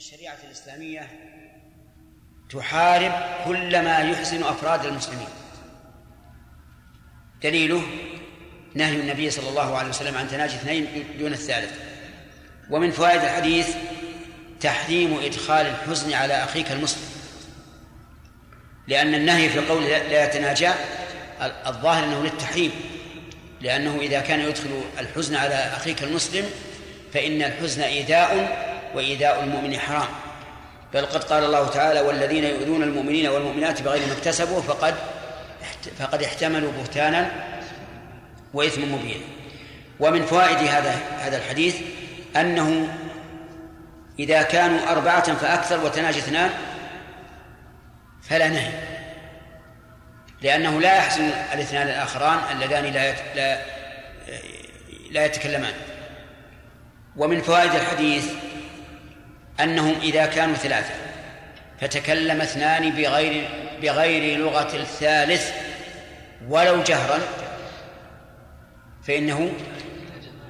الشريعة الإسلامية تحارب كل ما يحزن أفراد المسلمين. دليله نهي النبي صلى الله عليه وسلم عن تناجي اثنين دون الثالث. ومن فوائد الحديث تحريم إدخال الحزن على أخيك المسلم. لأن النهي في قول لا يتناجى الظاهر أنه للتحريم. لأنه إذا كان يدخل الحزن على أخيك المسلم فإن الحزن إيذاء وإيذاء المؤمن حرام. بل قد قال الله تعالى والذين يؤذون المؤمنين والمؤمنات بغير ما اكتسبوا فقد فقد احتملوا بهتانا وإثما مبينا. ومن فوائد هذا هذا الحديث أنه إذا كانوا أربعة فأكثر وتناجى اثنان فلا نهي. لأنه لا يحزن الاثنان الآخران اللذان لا لا لا يتكلمان. ومن فوائد الحديث أنهم إذا كانوا ثلاثة فتكلم اثنان بغير بغير لغة الثالث ولو جهرا فإنه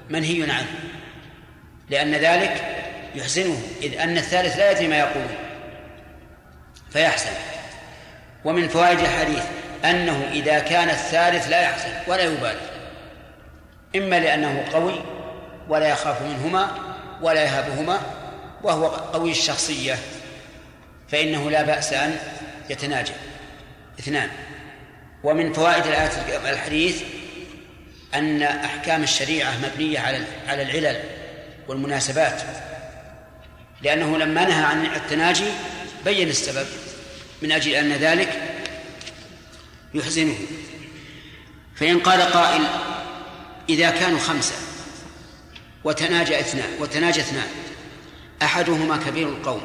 منهي عنه لأن ذلك يحزنه إذ أن الثالث لا يدري ما يقول فيحزن. ومن فوائد الحديث أنه إذا كان الثالث لا يحزن ولا يبالي إما لأنه قوي ولا يخاف منهما ولا يهابهما وهو قوي الشخصية فإنه لا بأس أن يتناجى اثنان ومن فوائد الآية الحديث أن أحكام الشريعة مبنية على على العلل والمناسبات. لأنه لما نهى عن التناجي بين السبب من أجل أن ذلك يحزنه. فإن قال قائل إذا كانوا خمسة وتناجى اثنان وتناجى اثنان أحدهما كبير القوم.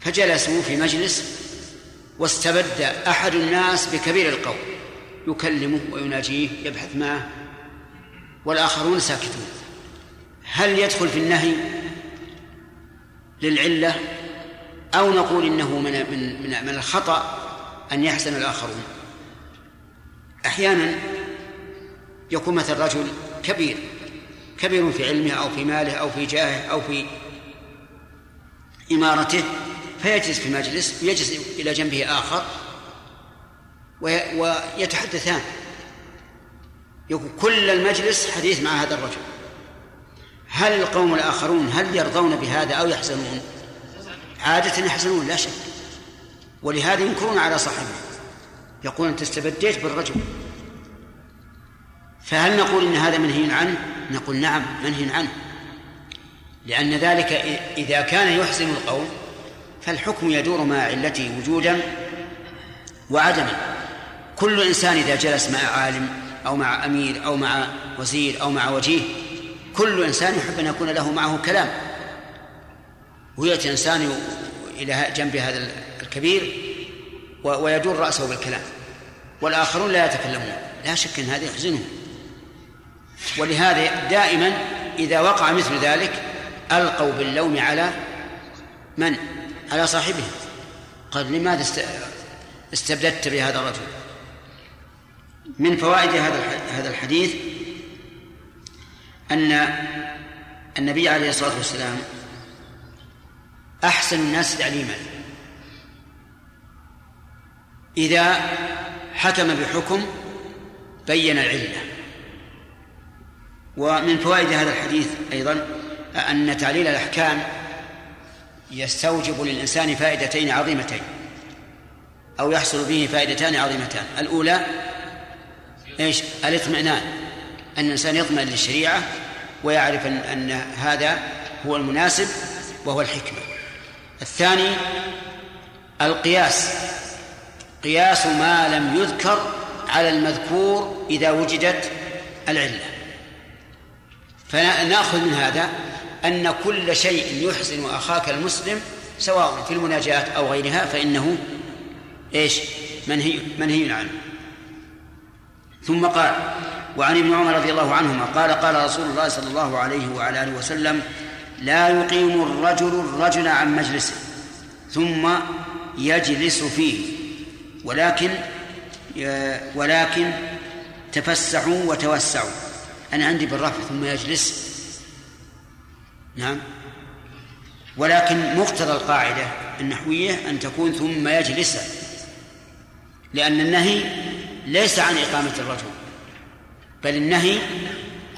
فجلسوا في مجلس واستبد أحد الناس بكبير القوم. يكلمه ويناجيه يبحث معه والآخرون ساكتون. هل يدخل في النهي للعلة أو نقول إنه من من من, من الخطأ أن يحسن الآخرون؟ أحيانا يكون مثل رجل كبير كبير في علمه أو في ماله أو في جاهه أو في إمارته فيجلس في مجلس ويجلس إلى جنبه آخر ويتحدثان. يكون كل المجلس حديث مع هذا الرجل. هل القوم الآخرون هل يرضون بهذا أو يحزنون؟ عادة يحزنون لا شك. ولهذا ينكرون على صاحبه. يقول أنت استبديت بالرجل. فهل نقول إن هذا منهي عنه؟ نقول نعم منهي عنه. لأن ذلك إذا كان يحسن القول فالحكم يدور مع علته وجودا وعدما. كل إنسان إذا جلس مع عالم أو مع أمير أو مع وزير أو مع وجيه كل إنسان يحب أن يكون له معه كلام. ويأتي إنسان إلى جنب هذا الكبير ويدور رأسه بالكلام. والآخرون لا يتكلمون. لا شك أن هذا يحزنهم ولهذا دائما إذا وقع مثل ذلك ألقوا باللوم على من؟ على صاحبه قال لماذا استبددت بهذا الرجل؟ من فوائد هذا هذا الحديث أن النبي عليه الصلاة والسلام أحسن الناس تعليما. إذا حكم بحكم بين العلة. ومن فوائد هذا الحديث أيضا أن تعليل الأحكام يستوجب للإنسان فائدتين عظيمتين أو يحصل به فائدتان عظيمتان. الأولى إيش؟ الاطمئنان أن الإنسان يطمئن للشريعة ويعرف أن, أن هذا هو المناسب وهو الحكمة. الثاني القياس قياس ما لم يذكر على المذكور إذا وجدت العلة. فنأخذ من هذا أن كل شيء يحسن أخاك المسلم سواء في المناجاة أو غيرها فإنه إيش؟ منهي منهي عنه ثم قال وعن ابن عمر رضي الله عنهما قال قال رسول الله صلى الله عليه وعلى آله وسلم لا يقيم الرجل الرجل عن مجلسه ثم يجلس فيه ولكن ولكن تفسحوا وتوسعوا أنا عندي بالرفع ثم يجلس. نعم. ولكن مقتضى القاعدة النحوية أن تكون ثم يجلس. لأن النهي ليس عن إقامة الرجل بل النهي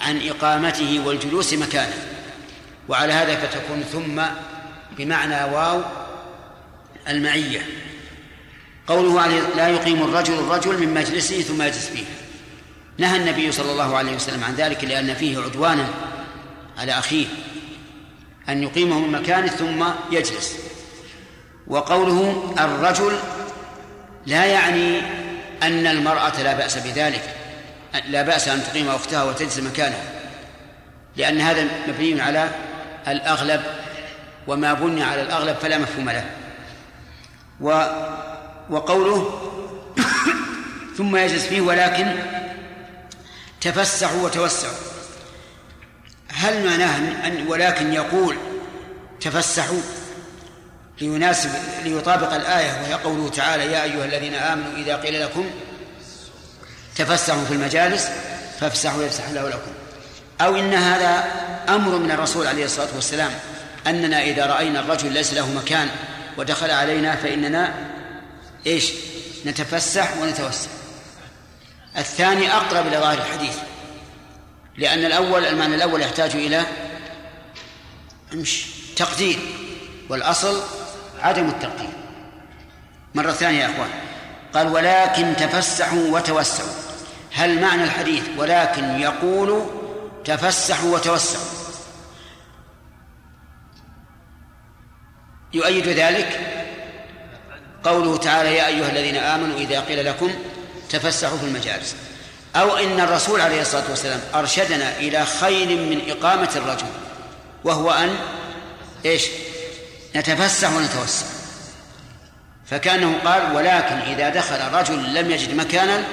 عن إقامته والجلوس مكانه. وعلى هذا فتكون ثم بمعنى واو المعية. قوله لا يقيم الرجل الرجل من مجلسه ثم يجلس فيه. نهى النبي صلى الله عليه وسلم عن ذلك لأن فيه عدوانا على أخيه أن يقيمه من مكانه ثم يجلس. وقوله الرجل لا يعني أن المرأة لا بأس بذلك لا بأس أن تقيم أختها وتجلس مكانها لأن هذا مبني على الأغلب وما بني على الأغلب فلا مفهوم له. و وقوله ثم يجلس فيه ولكن تفسحوا وتوسعوا. هل معناه أن ولكن يقول تفسحوا ليناسب ليطابق الآية وهي قوله تعالى يا أيها الذين آمنوا إذا قيل لكم تفسحوا في المجالس فافسحوا يفسح الله لكم. أو إن هذا أمر من الرسول عليه الصلاة والسلام أننا إذا رأينا الرجل ليس له مكان ودخل علينا فإننا إيش؟ نتفسح ونتوسع. الثاني أقرب إلى ظاهر الحديث لأن الأول المعنى الأول يحتاج إلى تقدير والأصل عدم التقدير. مرة ثانية يا أخوان قال ولكن تفسحوا وتوسعوا. هل معنى الحديث ولكن يقول تفسحوا وتوسعوا يؤيد ذلك قوله تعالى يا أيها الذين آمنوا إذا قيل لكم تفسحوا في المجالس. أو إن الرسول عليه الصلاة والسلام أرشدنا إلى خير من إقامة الرجل وهو أن إيش؟ نتفسح ونتوسع. فكأنه قال ولكن إذا دخل رجل لم يجد مكانا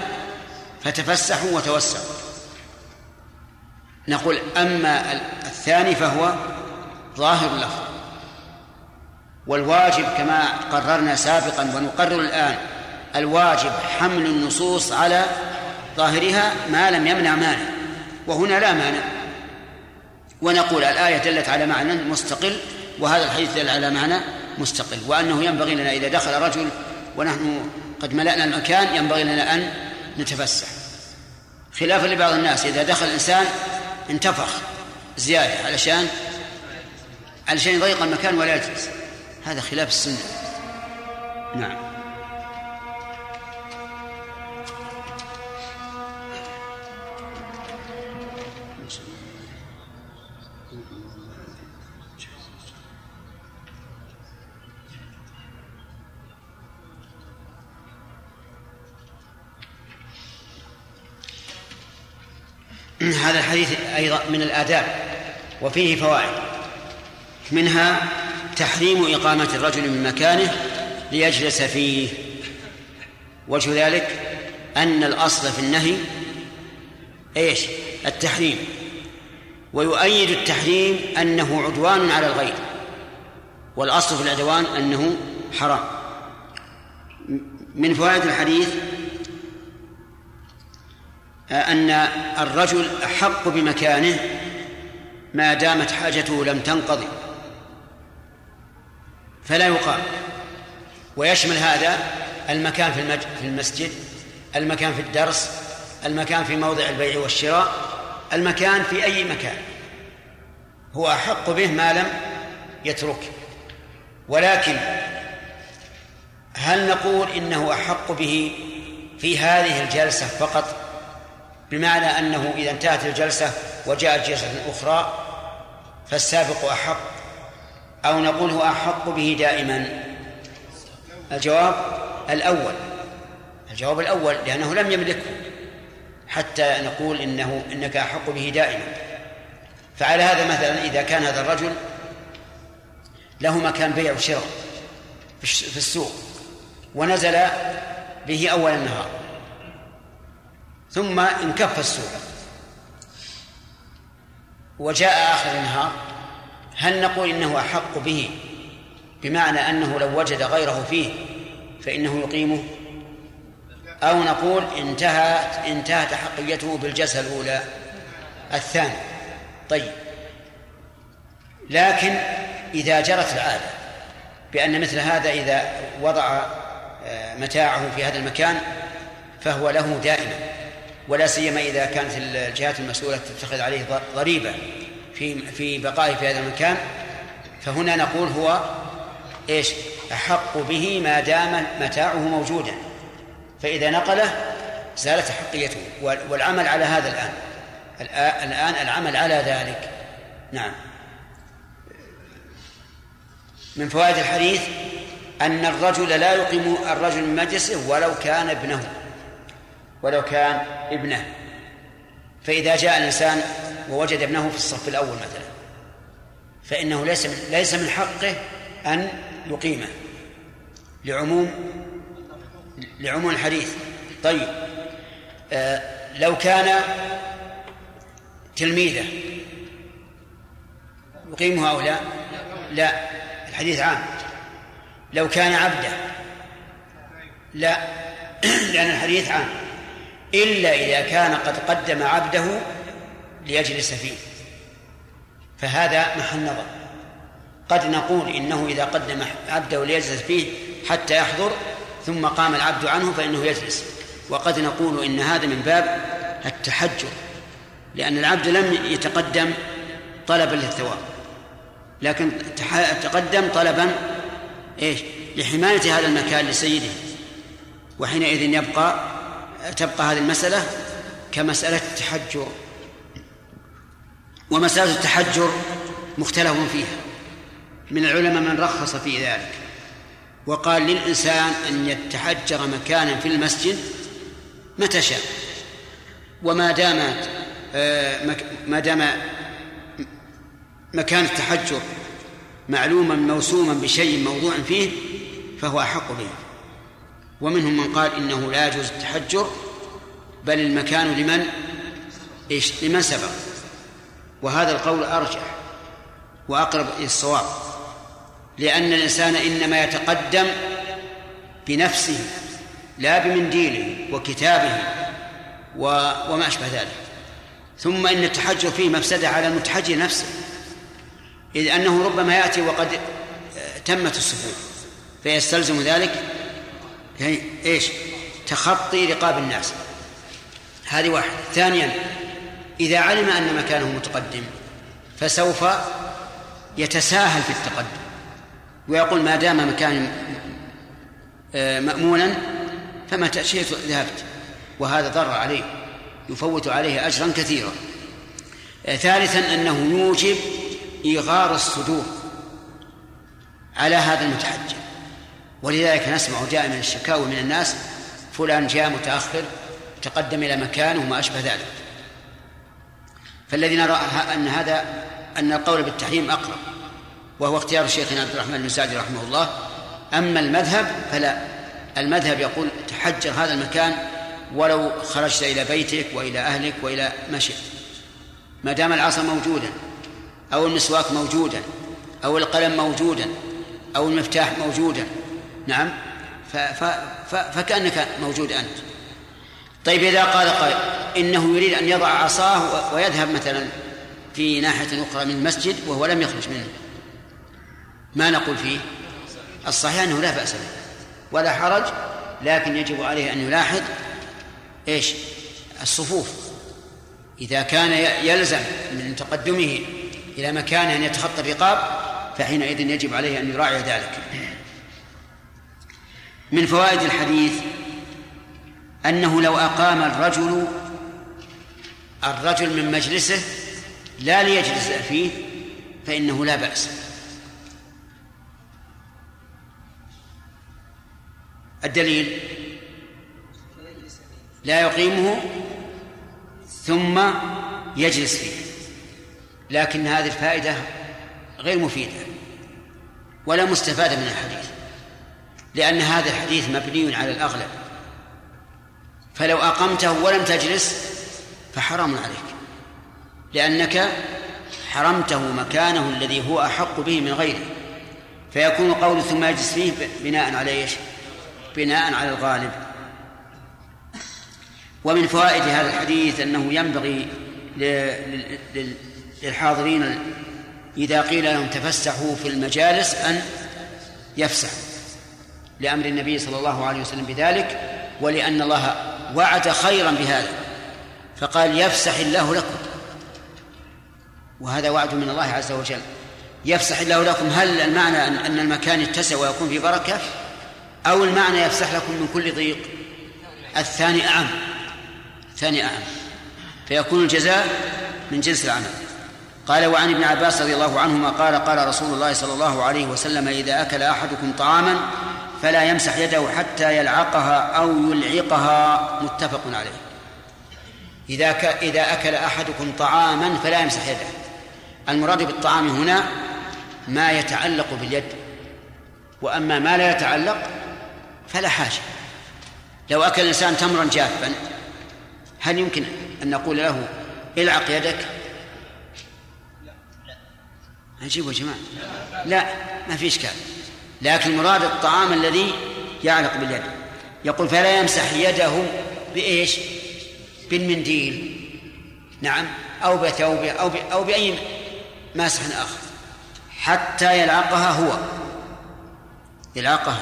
فتفسحوا وتوسعوا. نقول أما الثاني فهو ظاهر اللفظ. والواجب كما قررنا سابقا ونقرر الآن الواجب حمل النصوص على ظاهرها ما لم يمنع مانع وهنا لا مانع. ونقول الآية دلت على معنى مستقل وهذا الحديث دل على معنى مستقل وأنه ينبغي لنا إذا دخل رجل ونحن قد ملأنا المكان ينبغي لنا أن نتفسح. خلافا لبعض الناس إذا دخل الإنسان انتفخ زيادة علشان علشان يضيق المكان ولا يجلس. هذا خلاف السنة. نعم. هذا الحديث أيضا من الآداب وفيه فوائد. منها تحريم إقامة الرجل من مكانه ليجلس فيه. وجه ذلك أن الأصل في النهي إيش؟ التحريم. ويؤيد التحريم أنه عدوان على الغير والأصل في العدوان أنه حرام. من فوائد الحديث أن الرجل أحق بمكانه ما دامت حاجته لم تنقضي. فلا يقام ويشمل هذا المكان في في المسجد المكان في الدرس المكان في موضع البيع والشراء المكان في أي مكان. هو أحق به ما لم يترك ولكن هل نقول إنه أحق به في هذه الجلسة فقط؟ بمعنى أنه إذا انتهت الجلسة وجاءت جلسة أخرى فالسابق أحق أو نقول هو أحق به دائما. الجواب الأول الجواب الأول لأنه لم يملكه حتى نقول إنه إنك أحق به دائما. فعلى هذا مثلا إذا كان هذا الرجل له مكان بيع وشراء في السوق ونزل به أول النهار. ثم انكف السوق وجاء آخر النهار هل نقول إنه أحق به بمعنى أنه لو وجد غيره فيه فإنه يقيمه؟ أو نقول انتهت انتهت أحقيته بالجلسة الأولى الثانية طيب. لكن إذا جرت العادة بأن مثل هذا إذا وضع آه، متاعه في هذا المكان فهو له دائما. ولا سيما إذا كانت الجهات المسؤولة تتخذ عليه ضريبة في في بقائه في هذا المكان فهنا نقول هو إيش؟ أحق به ما دام متاعه موجودا. فإذا نقله زالت حقيته والعمل على هذا الآن. الآن العمل على ذلك. نعم. من فوائد الحديث أن الرجل لا يقيم الرجل من مجلسه ولو كان ابنه. ولو كان ابنه. فإذا جاء الإنسان ووجد ابنه في الصف الأول مثلا فإنه ليس من ليس من حقه أن يقيمه لعموم لعموم الحديث. طيب آه لو كان تلميذه يقيمه أو لا؟ لا الحديث عام. لو كان عبده لا لأن الحديث عام. إلا إذا كان قد قدم عبده ليجلس فيه. فهذا محل نظر. قد نقول إنه إذا قدم عبده ليجلس فيه حتى يحضر ثم قام العبد عنه فإنه يجلس. وقد نقول إن هذا من باب التحجر لأن العبد لم يتقدم طلبا للثواب. لكن تقدم طلبا إيش؟ لحماية هذا المكان لسيده. وحينئذ يبقى تبقى هذه المسألة كمسألة التحجر. ومسألة التحجر مختلف فيها. من العلماء من رخص في ذلك وقال للإنسان أن يتحجر مكانا في المسجد متى شاء. وما دامت آه، ما دام مكان التحجر معلوما موسوما بشيء موضوع فيه فهو أحق به. ومنهم من قال إنه لا يجوز التحجر بل المكان لمن؟ إيش؟ لمن سبق. وهذا القول أرجح وأقرب إلى الصواب لأن الإنسان إنما يتقدم بنفسه لا بمنديله وكتابه وما أشبه ذلك. ثم إن التحجر فيه مفسدة على المتحجر نفسه إذ أنه ربما يأتي وقد تمت الصفوف فيستلزم ذلك إيش؟ تخطي رقاب الناس. هذه واحد. ثانيا إذا علم أن مكانه متقدم فسوف يتساهل في التقدم. ويقول ما دام مكان آه، مأمونا فمتى شئت ذهبت. وهذا ضر عليه يفوت عليه أجرا كثيرا. آه، ثالثا أنه يوجب إيغار الصدور على هذا المتحجر. ولذلك نسمع دائما الشكاوى من الناس فلان جاء متأخر تقدم إلى مكانه وما أشبه ذلك. فالذي نرى أن هذا أن القول بالتحريم أقرب وهو اختيار شيخنا عبد الرحمن بن سعدي رحمه الله. أما المذهب فلا المذهب يقول تحجر هذا المكان ولو خرجت إلى بيتك وإلى أهلك وإلى ما شئت. ما دام العصا موجودا أو المسواك موجودا أو القلم موجودا أو المفتاح موجودا نعم. ف ف ف فكأنك موجود أنت. طيب إذا قال قائل إنه يريد أن يضع عصاه ويذهب مثلا في ناحية أخرى من المسجد وهو لم يخرج منه. ما نقول فيه؟ الصحيح أنه لا بأس به. ولا حرج لكن يجب عليه أن يلاحظ إيش؟ الصفوف. إذا كان يلزم من تقدمه إلى مكان أن يتخطى الرقاب فحينئذ يجب عليه أن يراعي ذلك. من فوائد الحديث أنه لو أقام الرجل الرجل من مجلسه لا ليجلس فيه فإنه لا بأس. الدليل لا يقيمه ثم يجلس فيه لكن هذه الفائدة غير مفيدة ولا مستفادة من الحديث. لأن هذا الحديث مبني على الأغلب. فلو أقمته ولم تجلس فحرام عليك لأنك حرمته مكانه الذي هو أحق به من غيره. فيكون قول ثم يجلس فيه بناء على إيش؟ بناء على الغالب. ومن فوائد هذا الحديث أنه ينبغي للحاضرين إذا قيل لهم تفسحوا في المجالس أن يفسحوا. لأمر النبي صلى الله عليه وسلم بذلك ولأن الله وعد خيرا بهذا فقال يفسح الله لكم. وهذا وعد من الله عز وجل. يفسح الله لكم هل المعنى أن المكان يتسع ويكون في بركة؟ أو المعنى يفسح لكم من كل ضيق الثاني أعم. الثاني أعم. فيكون الجزاء من جنس العمل. قال وعن ابن عباس رضي الله عنهما قال قال رسول الله صلى الله عليه وسلم إذا أكل أحدكم طعاما فلا يمسح يده حتى يلعقها أو يلعقها متفق عليه. إذا إذا أكل أحدكم طعاما فلا يمسح يده. المراد بالطعام هنا ما يتعلق باليد وأما ما لا يتعلق فلا حاجة. لو أكل الإنسان تمرا جافا هل يمكن أن نقول له العق يدك؟ عجيب يا جماعة. لا ما في إشكال لكن مراد الطعام الذي يعلق باليد. يقول فلا يمسح يده بإيش؟ بالمنديل. نعم. أو بثوب أو أو بأي ماسح آخر. حتى يلعقها هو. يلعقها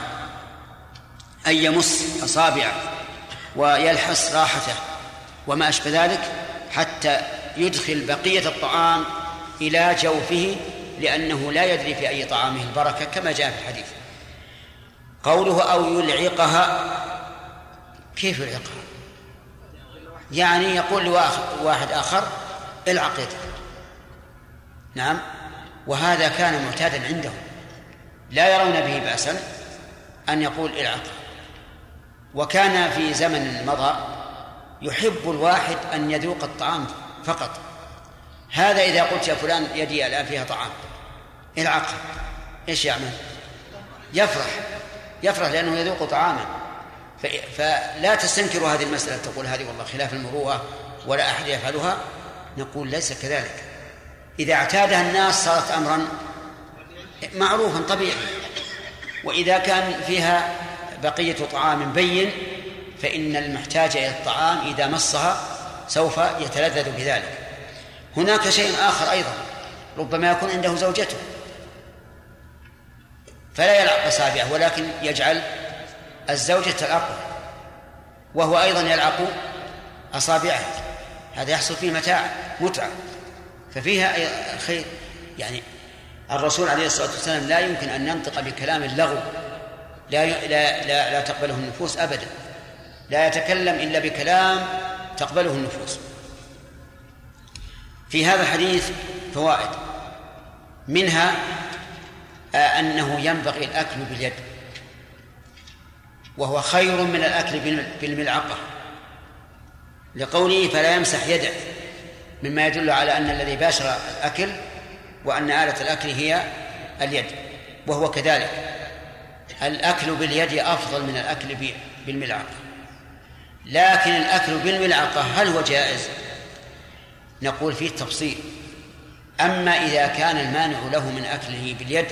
أي يمص أصابعه ويلحس راحته وما أشبه ذلك حتى يدخل بقية الطعام إلى جوفه لأنه لا يدري في أي طعامه البركة كما جاء في الحديث. قوله أو يلعقها كيف يلعقها؟ يعني يقول لواحد آخر العق يدك نعم. وهذا كان معتادا عندهم. لا يرون به بأسا أن يقول العق. وكان في زمن مضى يحب الواحد أن يذوق الطعام فقط. هذا إذا قلت يا فلان يدي الآن فيها طعام. العقل إيش يعمل؟ يفرح. يفرح لأنه يذوق طعاما. فلا تستنكر هذه المسألة. تقول هذه والله خلاف المروءة ولا أحد يفعلها. نقول ليس كذلك. إذا اعتادها الناس صارت أمرا معروفا طبيعي وإذا كان فيها بقية طعام بين فإن المحتاج إلى الطعام إذا مصها سوف يتلذذ بذلك. هناك شيء آخر أيضا ربما يكون عنده زوجته. فلا يلعق أصابعه ولكن يجعل الزوجة تلعقه وهو أيضا يلعق أصابعه. هذا يحصل فيه متاع متعة. ففيها خير يعني الرسول عليه الصلاة والسلام لا يمكن أن ينطق بكلام اللغو. لا لا لا, لا تقبله النفوس أبدا. لا يتكلم إلا بكلام تقبله النفوس. في هذا الحديث فوائد. منها آه، أنه ينبغي الأكل باليد. وهو خير من الأكل بالملعقة. لقوله فلا يمسح يده مما يدل على أن الذي باشر الأكل وأن آلة الأكل هي اليد. وهو كذلك. الأكل باليد أفضل من الأكل بالملعقة. لكن الأكل بالملعقة هل هو جائز؟ نقول فيه تفصيل. أما إذا كان المانع له من أكله باليد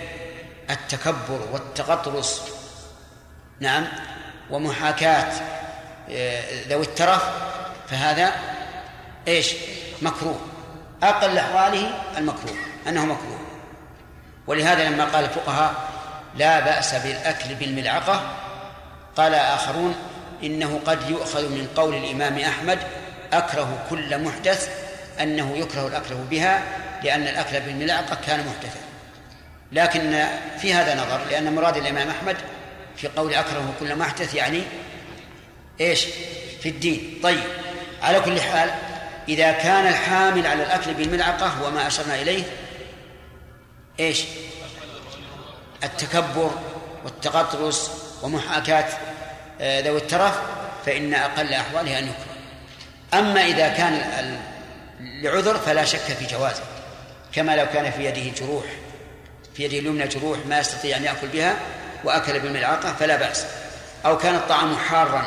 التكبر والتغطرس نعم ومحاكاة آه، ذوي الترف فهذا إيش؟ مكروه. أقل أحواله المكروه أنه مكروه. ولهذا لما قال الفقهاء لا بأس بالأكل بالملعقة قال آخرون إنه قد يؤخذ من قول الإمام أحمد أكره كل محدث أنه يكره الأكل بها لأن الأكل بالملعقة كان محدثا لكن في هذا نظر لأن مراد الإمام أحمد في قول أكره كل محدث يعني إيش؟ في الدين. طيب على كل حال إذا كان الحامل على الأكل بالملعقة وما أشرنا إليه إيش؟ التكبر والتغطرس ومحاكاة آه، ذوي الترف فإن أقل أحواله أن يكره. أما إذا كان لعذر فلا شك في جوازه كما لو كان في يده جروح في يده اليمنى جروح ما يستطيع أن يأكل بها وأكل بالملعقة فلا بأس. أو كان الطعام حارا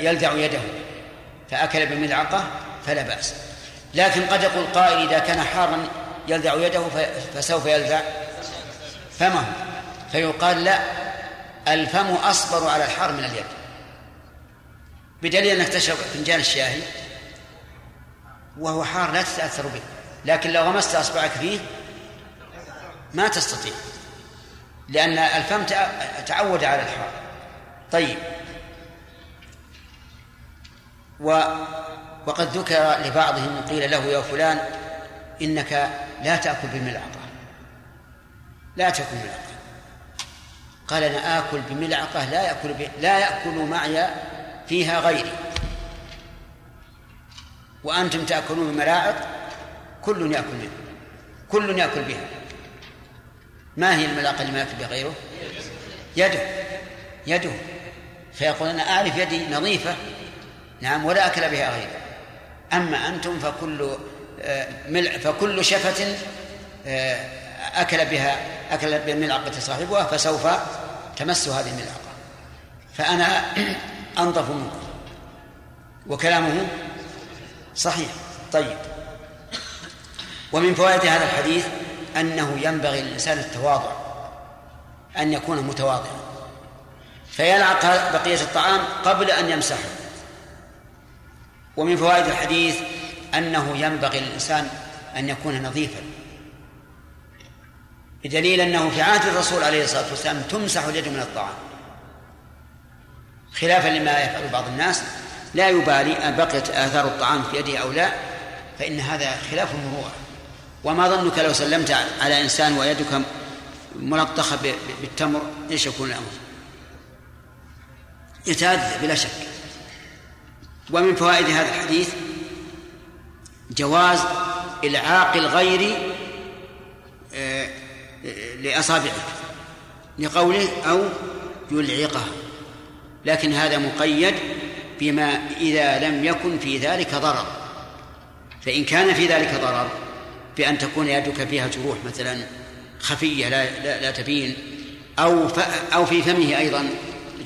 يلدع يده فأكل بالملعقة فلا بأس. لكن قد يقول قائل إذا كان حارا يلدع يده فسوف يلدع. فمه فيقال لا الفم أصبر على الحار من اليد. بدليل أنك تشرب فنجان الشاهي وهو حار لا تتأثر به لكن لو غمست أصبعك فيه ما تستطيع لأن الفم تعود على الحار. طيب. و وقد ذكر لبعضهم قيل له يا فلان إنك لا تأكل بملعقة لا تأكل بملعقة قال أنا آكل بملعقة لا يأكل. لا يأكل معي فيها غيري. وأنتم تأكلون بملاعق كل يأكل منها كل يأكل بها. ما هي الملاقة اللي ما يأكل بها غيره؟ يده يده. فيقول أنا أعرف يدي نظيفة نعم ولا أكل بها غيره أما أنتم فكل آه، ملع فكل شفة آه، أكل بها أكل بالملعقة صاحبها فسوف تمس هذه الملعقة. فأنا أنظف منكم. وكلامه صحيح. طيب. ومن فوائد هذا الحديث أنه ينبغي للإنسان التواضع أن يكون متواضعا. فيلعق بقية الطعام قبل أن يمسحه. ومن فوائد الحديث أنه ينبغي للإنسان أن يكون نظيفا. بدليل أنه في عهد الرسول عليه الصلاة والسلام تمسح اليد من الطعام. خلافا لما يفعل بعض الناس لا يبالي أن بقيت آثار الطعام في يده أو لا فإن هذا خلاف المروءة وما ظنك لو سلمت على إنسان ويدك ملطخة بالتمر إيش يكون الأمر؟ يتأذى بلا شك. ومن فوائد هذا الحديث جواز إلعاق الغير آه، لأصابعه لقوله أو يلعقها. لكن هذا مقيد بما إذا لم يكن في ذلك ضرر. فإن كان في ذلك ضرر بأن تكون يدك فيها جروح مثلا خفية لا, لا, لا تبين أو أو في فمه أيضا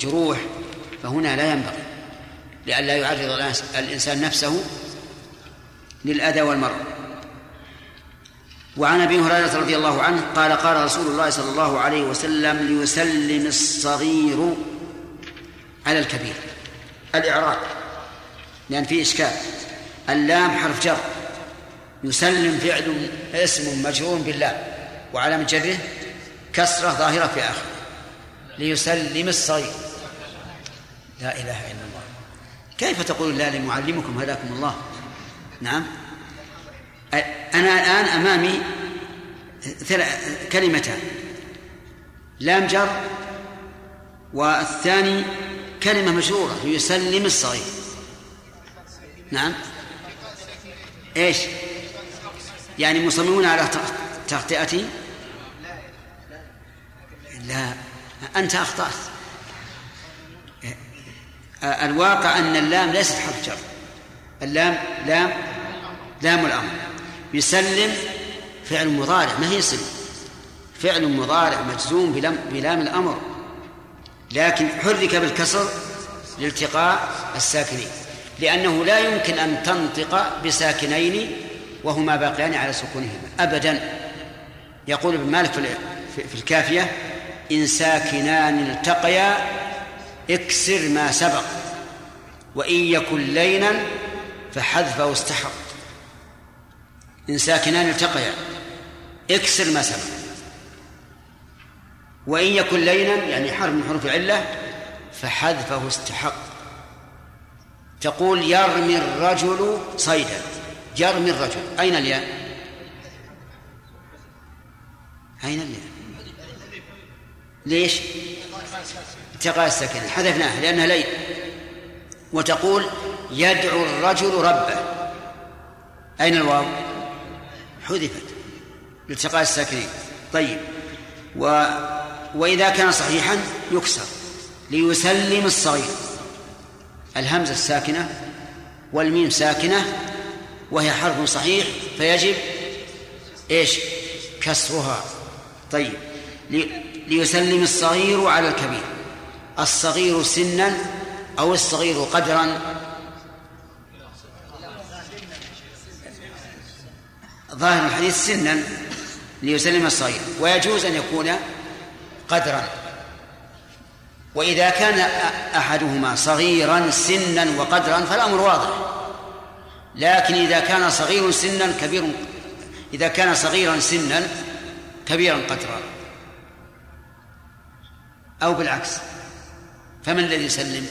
جروح فهنا لا ينبغي. لئلا يعرض الإنسان نفسه للأذى والمرض. وعن أبي هريرة رضي الله عنه قال قال رسول الله صلى الله عليه وسلم ليسلم الصغير على الكبير الإعراب لأن في إشكال. اللام حرف جر يسلم فعل اسم مجرور بالله وعلى جره كسرة ظاهرة في اخره ليسلم الصغير لا إله إلا الله. كيف تقول لا لمعلمكم هداكم الله؟ نعم. أنا الآن أمامي كلمتان. لام جر والثاني كلمة مشهورة يسلم الصغير. نعم. إيش؟ يعني مصممون على تغطئتي لا. أنت أخطأت. الواقع أن اللام ليست حرف جر اللام لام لام الأمر. يسلم فعل مضارع ما هي سلم فعل مضارع مجزوم بلام, بلام الأمر. لكن حرك بالكسر لالتقاء الساكنين لأنه لا يمكن أن تنطق بساكنين وهما باقيان على سكونهما أبدا. يقول ابن مالك في الكافية إن ساكنان التقيا اكسر ما سبق وإن يكن لينا فحذفه استحق إن ساكنان التقيا اكسر ما سبق. وإن يكن لينا يعني حرف من حروف علة فحذفه استحق. تقول يرمي الرجل صيدا. يرمي الرجل. أين الياء؟ أين الياء؟ ليش؟ التقاء الساكنة. حذفناها لأنها ليل. وتقول يدعو الرجل ربه. أين الواو؟ حذفت. لالتقاء الساكنين. طيب. و وإذا كان صحيحا يكسر ليسلم الصغير. الهمزة الساكنة والميم ساكنة وهي حرف صحيح فيجب إيش؟ كسرها. طيب. ليسلم الصغير على الكبير. الصغير سنا أو الصغير قدرا؟ ظاهر الحديث سنا ليسلم الصغير. ويجوز أن يكون قدرا. وإذا كان أحدهما صغيرا سنا وقدرا فالأمر واضح. لكن إذا كان صغير سنا كبير إذا كان صغيرا سنا كبيرا قدرا. أو بالعكس فمن الذي يسلم؟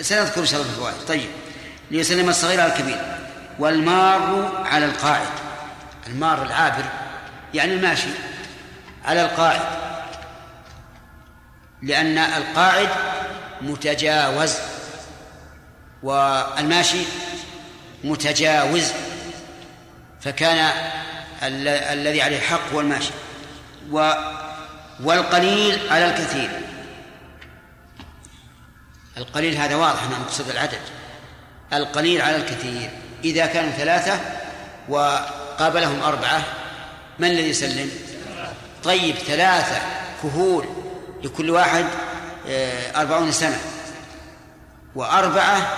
سنذكر شرط الفوائد طيب ليسلم الصغير على الكبير والمار على القاعد. المار العابر يعني الماشي على القاعد. لأن القاعد متجاوز والماشي متجاوز فكان الذي عليه الحق هو الماشي و والقليل على الكثير. القليل هذا واضح أن نقصد العدد. القليل على الكثير. إذا كانوا ثلاثة وقابلهم أربعة من الذي يسلم؟ طيب ثلاثة كهول. لكل واحد آه، أربعون سنة وأربعة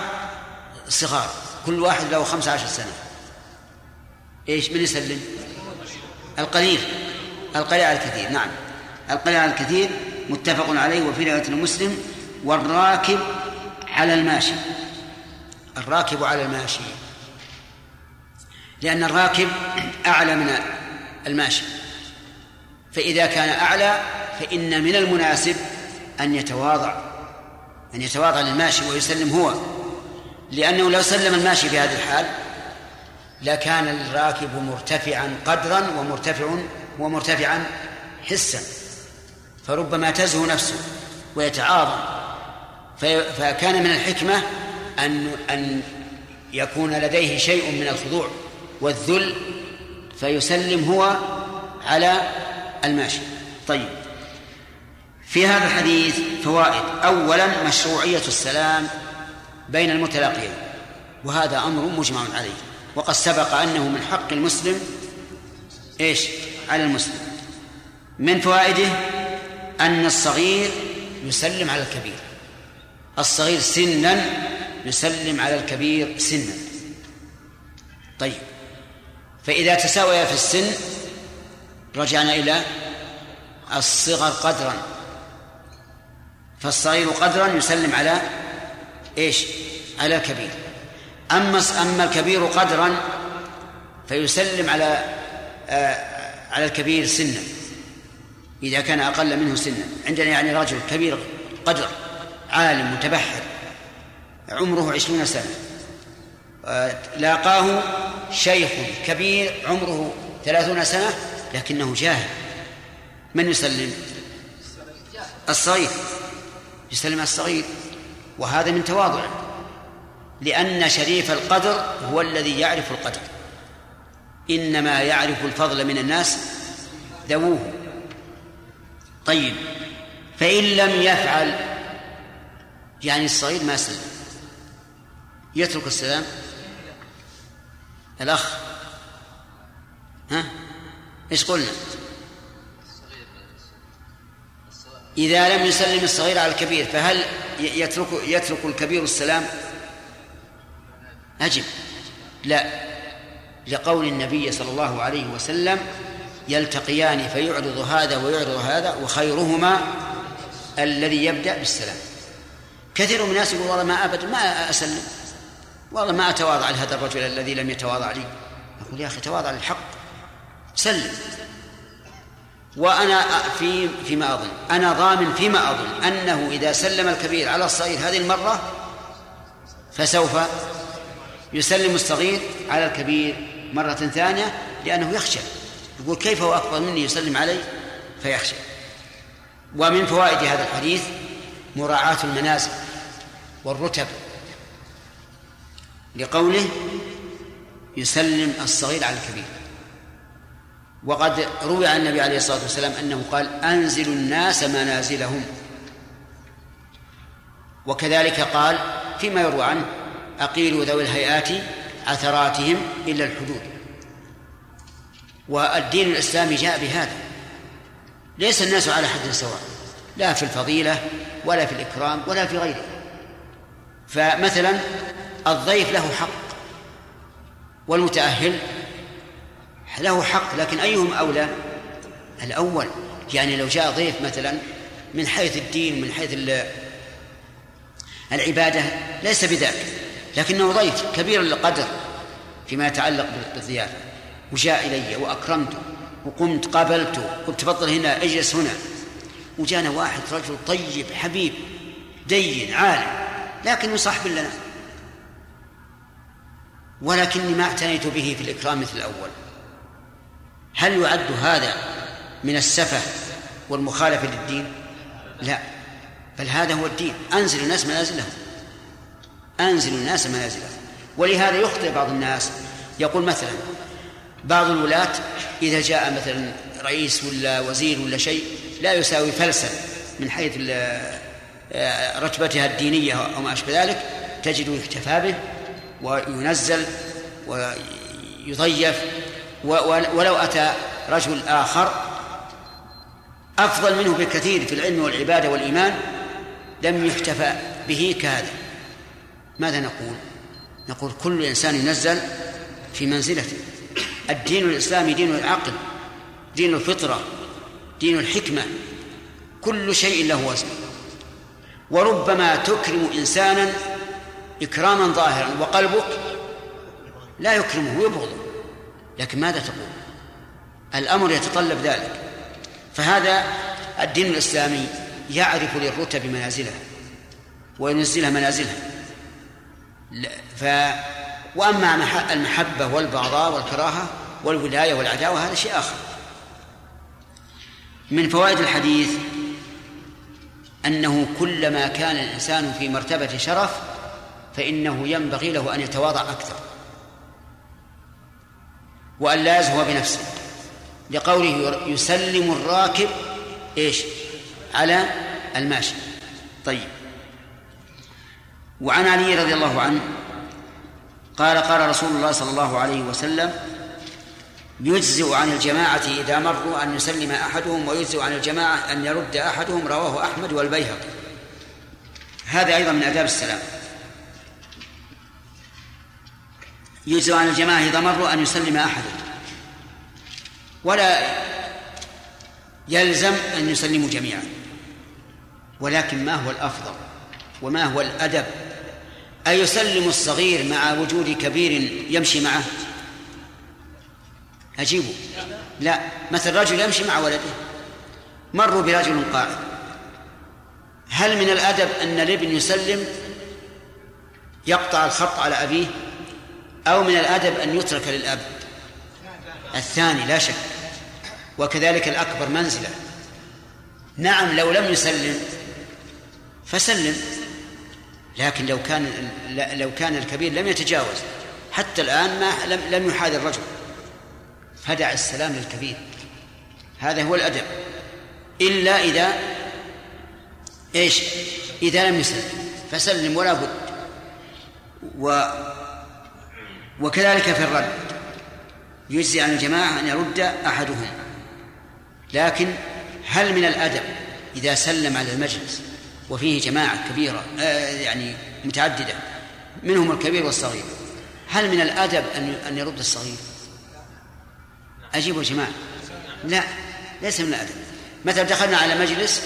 صغار كل واحد له خمسة عشر سنة. إيش؟ من يسلم؟ القليل القليل على الكثير نعم. القليل على الكثير متفق عليه وفي رواية المسلم والراكب على الماشي. الراكب على الماشي. لأن الراكب أعلى من الماشي. فإذا كان أعلى فإن من المناسب أن يتواضع أن يتواضع للماشي ويسلم هو لأنه لو سلم الماشي في هذه الحال لكان الراكب مرتفعا قدرا ومرتفع ومرتفعا حسا فربما تزهو نفسه ويتعاظم فكان من الحكمة أن أن يكون لديه شيء من الخضوع والذل فيسلم هو على الماشي. طيب. في هذا الحديث فوائد. أولا مشروعية السلام بين المتلاقيين وهذا أمر مجمع عليه. وقد سبق أنه من حق المسلم إيش؟ على المسلم. من فوائده أن الصغير يسلم على الكبير. الصغير سنا يسلم على الكبير سنا. طيب. فإذا تساويا في السن رجعنا إلى الصغر قدرا. فالصغير قدرا يسلم على إيش؟ على الكبير. أما أما الكبير قدرا فيسلم على آه على الكبير سنا. إذا كان أقل منه سنا. عندنا يعني رجل كبير قدر عالم متبحر عمره عشرون سنة. آه لاقاه شيخ كبير عمره ثلاثون سنة لكنه جاهل. من يسلم؟ الصغير. يسلم الصغير. وهذا من تواضعه لأن شريف القدر هو الذي يعرف القدر. إنما يعرف الفضل من الناس ذووه. طيب فإن لم يفعل يعني الصغير ما سلم. يترك السلام. الأخ ها؟ إيش قلنا؟ إذا لم يسلم الصغير على الكبير فهل يترك يترك الكبير السلام؟ أجب لا. لقول النبي صلى الله عليه وسلم يلتقيان فيعرض هذا ويعرض هذا وخيرهما الذي يبدأ بالسلام. كثير من الناس يقول والله ما أبدا ما أسلم. والله ما أتواضع لهذا الرجل الذي لم يتواضع لي. أقول يا أخي تواضع للحق. سلم. وأنا في فيما أظن. أنا ضامن فيما أظن أنه إذا سلم الكبير على الصغير هذه المرة فسوف يسلم الصغير على الكبير مرة ثانية لأنه يخشى. يقول كيف هو أكبر مني يسلم علي؟ فيخشى. ومن فوائد هذا الحديث مراعاة المنازل والرتب لقوله يسلم الصغير على الكبير. وقد روي عن النبي عليه الصلاة والسلام أنه قال انزلوا الناس منازلهم. وكذلك قال فيما يروى عنه أقيلوا ذوي الهيئات عثراتهم الا الحدود. والدين الإسلامي جاء بهذا. ليس الناس على حد سواء لا في الفضيلة ولا في الإكرام ولا في غيره. فمثلا الضيف له حق والمتأهل له حق لكن أيهم أولى؟ الأول يعني لو جاء ضيف مثلا من حيث الدين من حيث العبادة ليس بذاك لكنه ضيف كبير القدر فيما يتعلق بالضيافة. وجاء إلي وأكرمته وقمت قابلته قلت تفضل هنا اجلس هنا. وجانا واحد رجل طيب حبيب دين عالم لكنه صاحب لنا. ولكني ما اعتنيت به في الإكرام مثل الأول. هل يعد هذا من السفه والمخالفة للدين؟ لا بل هذا هو الدين. أنزل الناس منازلهم. أنزل الناس منازلهم. ولهذا يخطئ بعض الناس. يقول مثلا بعض الولاة إذا جاء مثلا رئيس ولا وزير ولا شيء لا يساوي فلسا من حيث رتبتها الدينية أو ما أشبه ذلك. تجد يكتفى به وينزل ويضيف ولو أتى رجل آخر أفضل منه بكثير في العلم والعبادة والإيمان لم يحتفى به كهذا. ماذا نقول؟ نقول كل إنسان ينزل في منزلته الدين الإسلامي دين العقل دين الفطرة دين الحكمة. كل شيء له وزن. وربما تكرم إنسانا إكراما ظاهرا وقلبك لا يكرمه ويبغضه لكن ماذا تقول؟ الأمر يتطلب ذلك. فهذا الدين الإسلامي يعرف للرتب منازلها وينزلها منازلها. ف وأما المحبة والبغضاء والكراهة والولاية والعداوة هذا شيء آخر. من فوائد الحديث أنه كلما كان الإنسان في مرتبة شرف فإنه ينبغي له أن يتواضع أكثر. وأن لا يزهو بنفسه. لقوله يسلم الراكب إيش؟ على الماشي. طيب. وعن علي رضي الله عنه قال قال رسول الله صلى الله عليه وسلم يجزئ عن الجماعة إذا مروا أن يسلم أحدهم ويجزئ عن الجماعة أن يرد أحدهم رواه أحمد والبيهقي. هذا أيضا من آداب السلام. يجزئ عن الجماعة إذا مروا أن يسلم أحدهم ولا يلزم أن يسلموا جميعا. ولكن ما هو الأفضل وما هو الأدب؟ أيسلم الصغير مع وجود كبير يمشي معه؟ أجيبوا لا. مثل رجل يمشي مع ولده. مروا برجل قاعد. هل من الأدب أن الابن يسلم يقطع الخط على أبيه؟ أو من الأدب أن يترك للأب. الثاني لا شك وكذلك الأكبر منزلة. نعم لو لم يسلم فسلم لكن لو كان لو كان الكبير لم يتجاوز. حتى الآن ما لم, لم يحاذي الرجل. فدع السلام للكبير. هذا هو الأدب. إلا إذا إيش؟ إذا لم يسلم. فسلم ولا بد. و وكذلك في الرد. يجزي عن الجماعة أن يرد أحدهم. لكن هل من الأدب إذا سلم على المجلس وفيه جماعة كبيرة آه، يعني متعددة منهم الكبير والصغير هل من الأدب أن أن يرد الصغير؟ أجيبوا يا جماعة لا ليس من الأدب. مثلا دخلنا على مجلس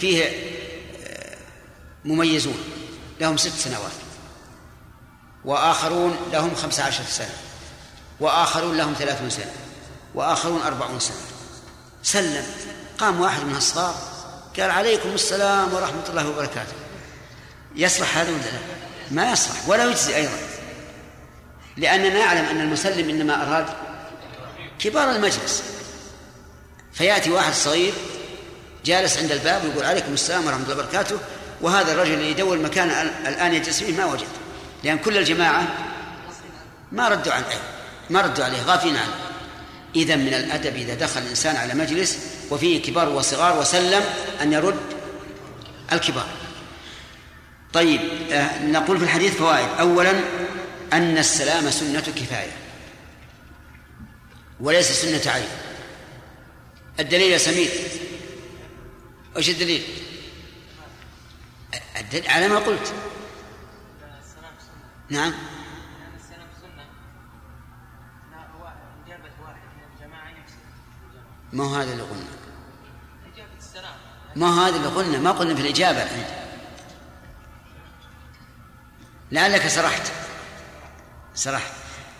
فيه آه، مميزون لهم ست سنوات. وآخرون لهم خمسة عشر سنة وآخرون لهم ثلاثون سنة وآخرون أربعون سنة. سلم. قام واحد من الصغار قال عليكم السلام ورحمة الله وبركاته. يصلح هذا ولا لا؟ ما يصلح ولا يجزي أيضا. لأننا نعلم أن المسلم إنما أراد كبار المجلس. فيأتي واحد صغير جالس عند الباب ويقول عليكم السلام ورحمة الله وبركاته وهذا الرجل اللي يدور المكان الآن يجلس فيه ما وجد. لأن كل الجماعة ما ردوا عليه ما ردوا عليه غافلين عنه. إذا من الأدب إذا دخل الإنسان على مجلس وفيه كبار وصغار وسلم أن يرد الكبار. طيب آه نقول في الحديث فوائد. أولا أن السلام سنة كفاية وليس سنة عين. الدليل يا سمير وش؟ الدليل على ما قلت. نعم. ما هو هذا اللي قلنا؟ ما هو هذا اللي قلنا؟ ما قلنا في الإجابة الحين. لعلك سرحت. سرحت.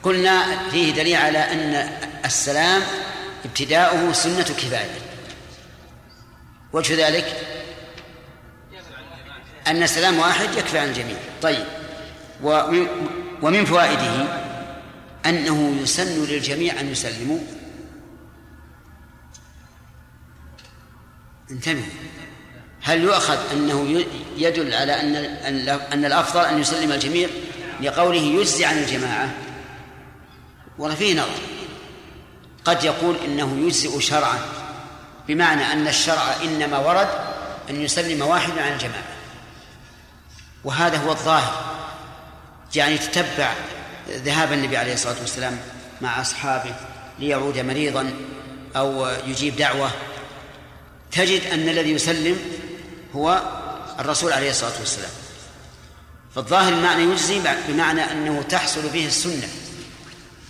قلنا فيه دليل على أن السلام ابتداؤه سنة كفاية وجه ذلك؟ أن السلام واحد يكفي عن الجميع. طيب. ومن, ومن فوائده أنه يسن للجميع أن يسلموا. انتبهوا. هل يؤخذ أنه يدل على أن أن الأفضل أن يسلم الجميع لقوله يجزي عن الجماعة؟ والله فيه نظر. قد يقول إنه يجزئ شرعا بمعنى أن الشرع إنما ورد أن يسلم واحد عن الجماعة. وهذا هو الظاهر. يعني تتبع ذهاب النبي عليه الصلاة والسلام مع أصحابه ليعود مريضا أو يجيب دعوة. تجد أن الذي يسلم هو الرسول عليه الصلاة والسلام. فالظاهر المعنى يجزي بمعنى أنه تحصل به السنة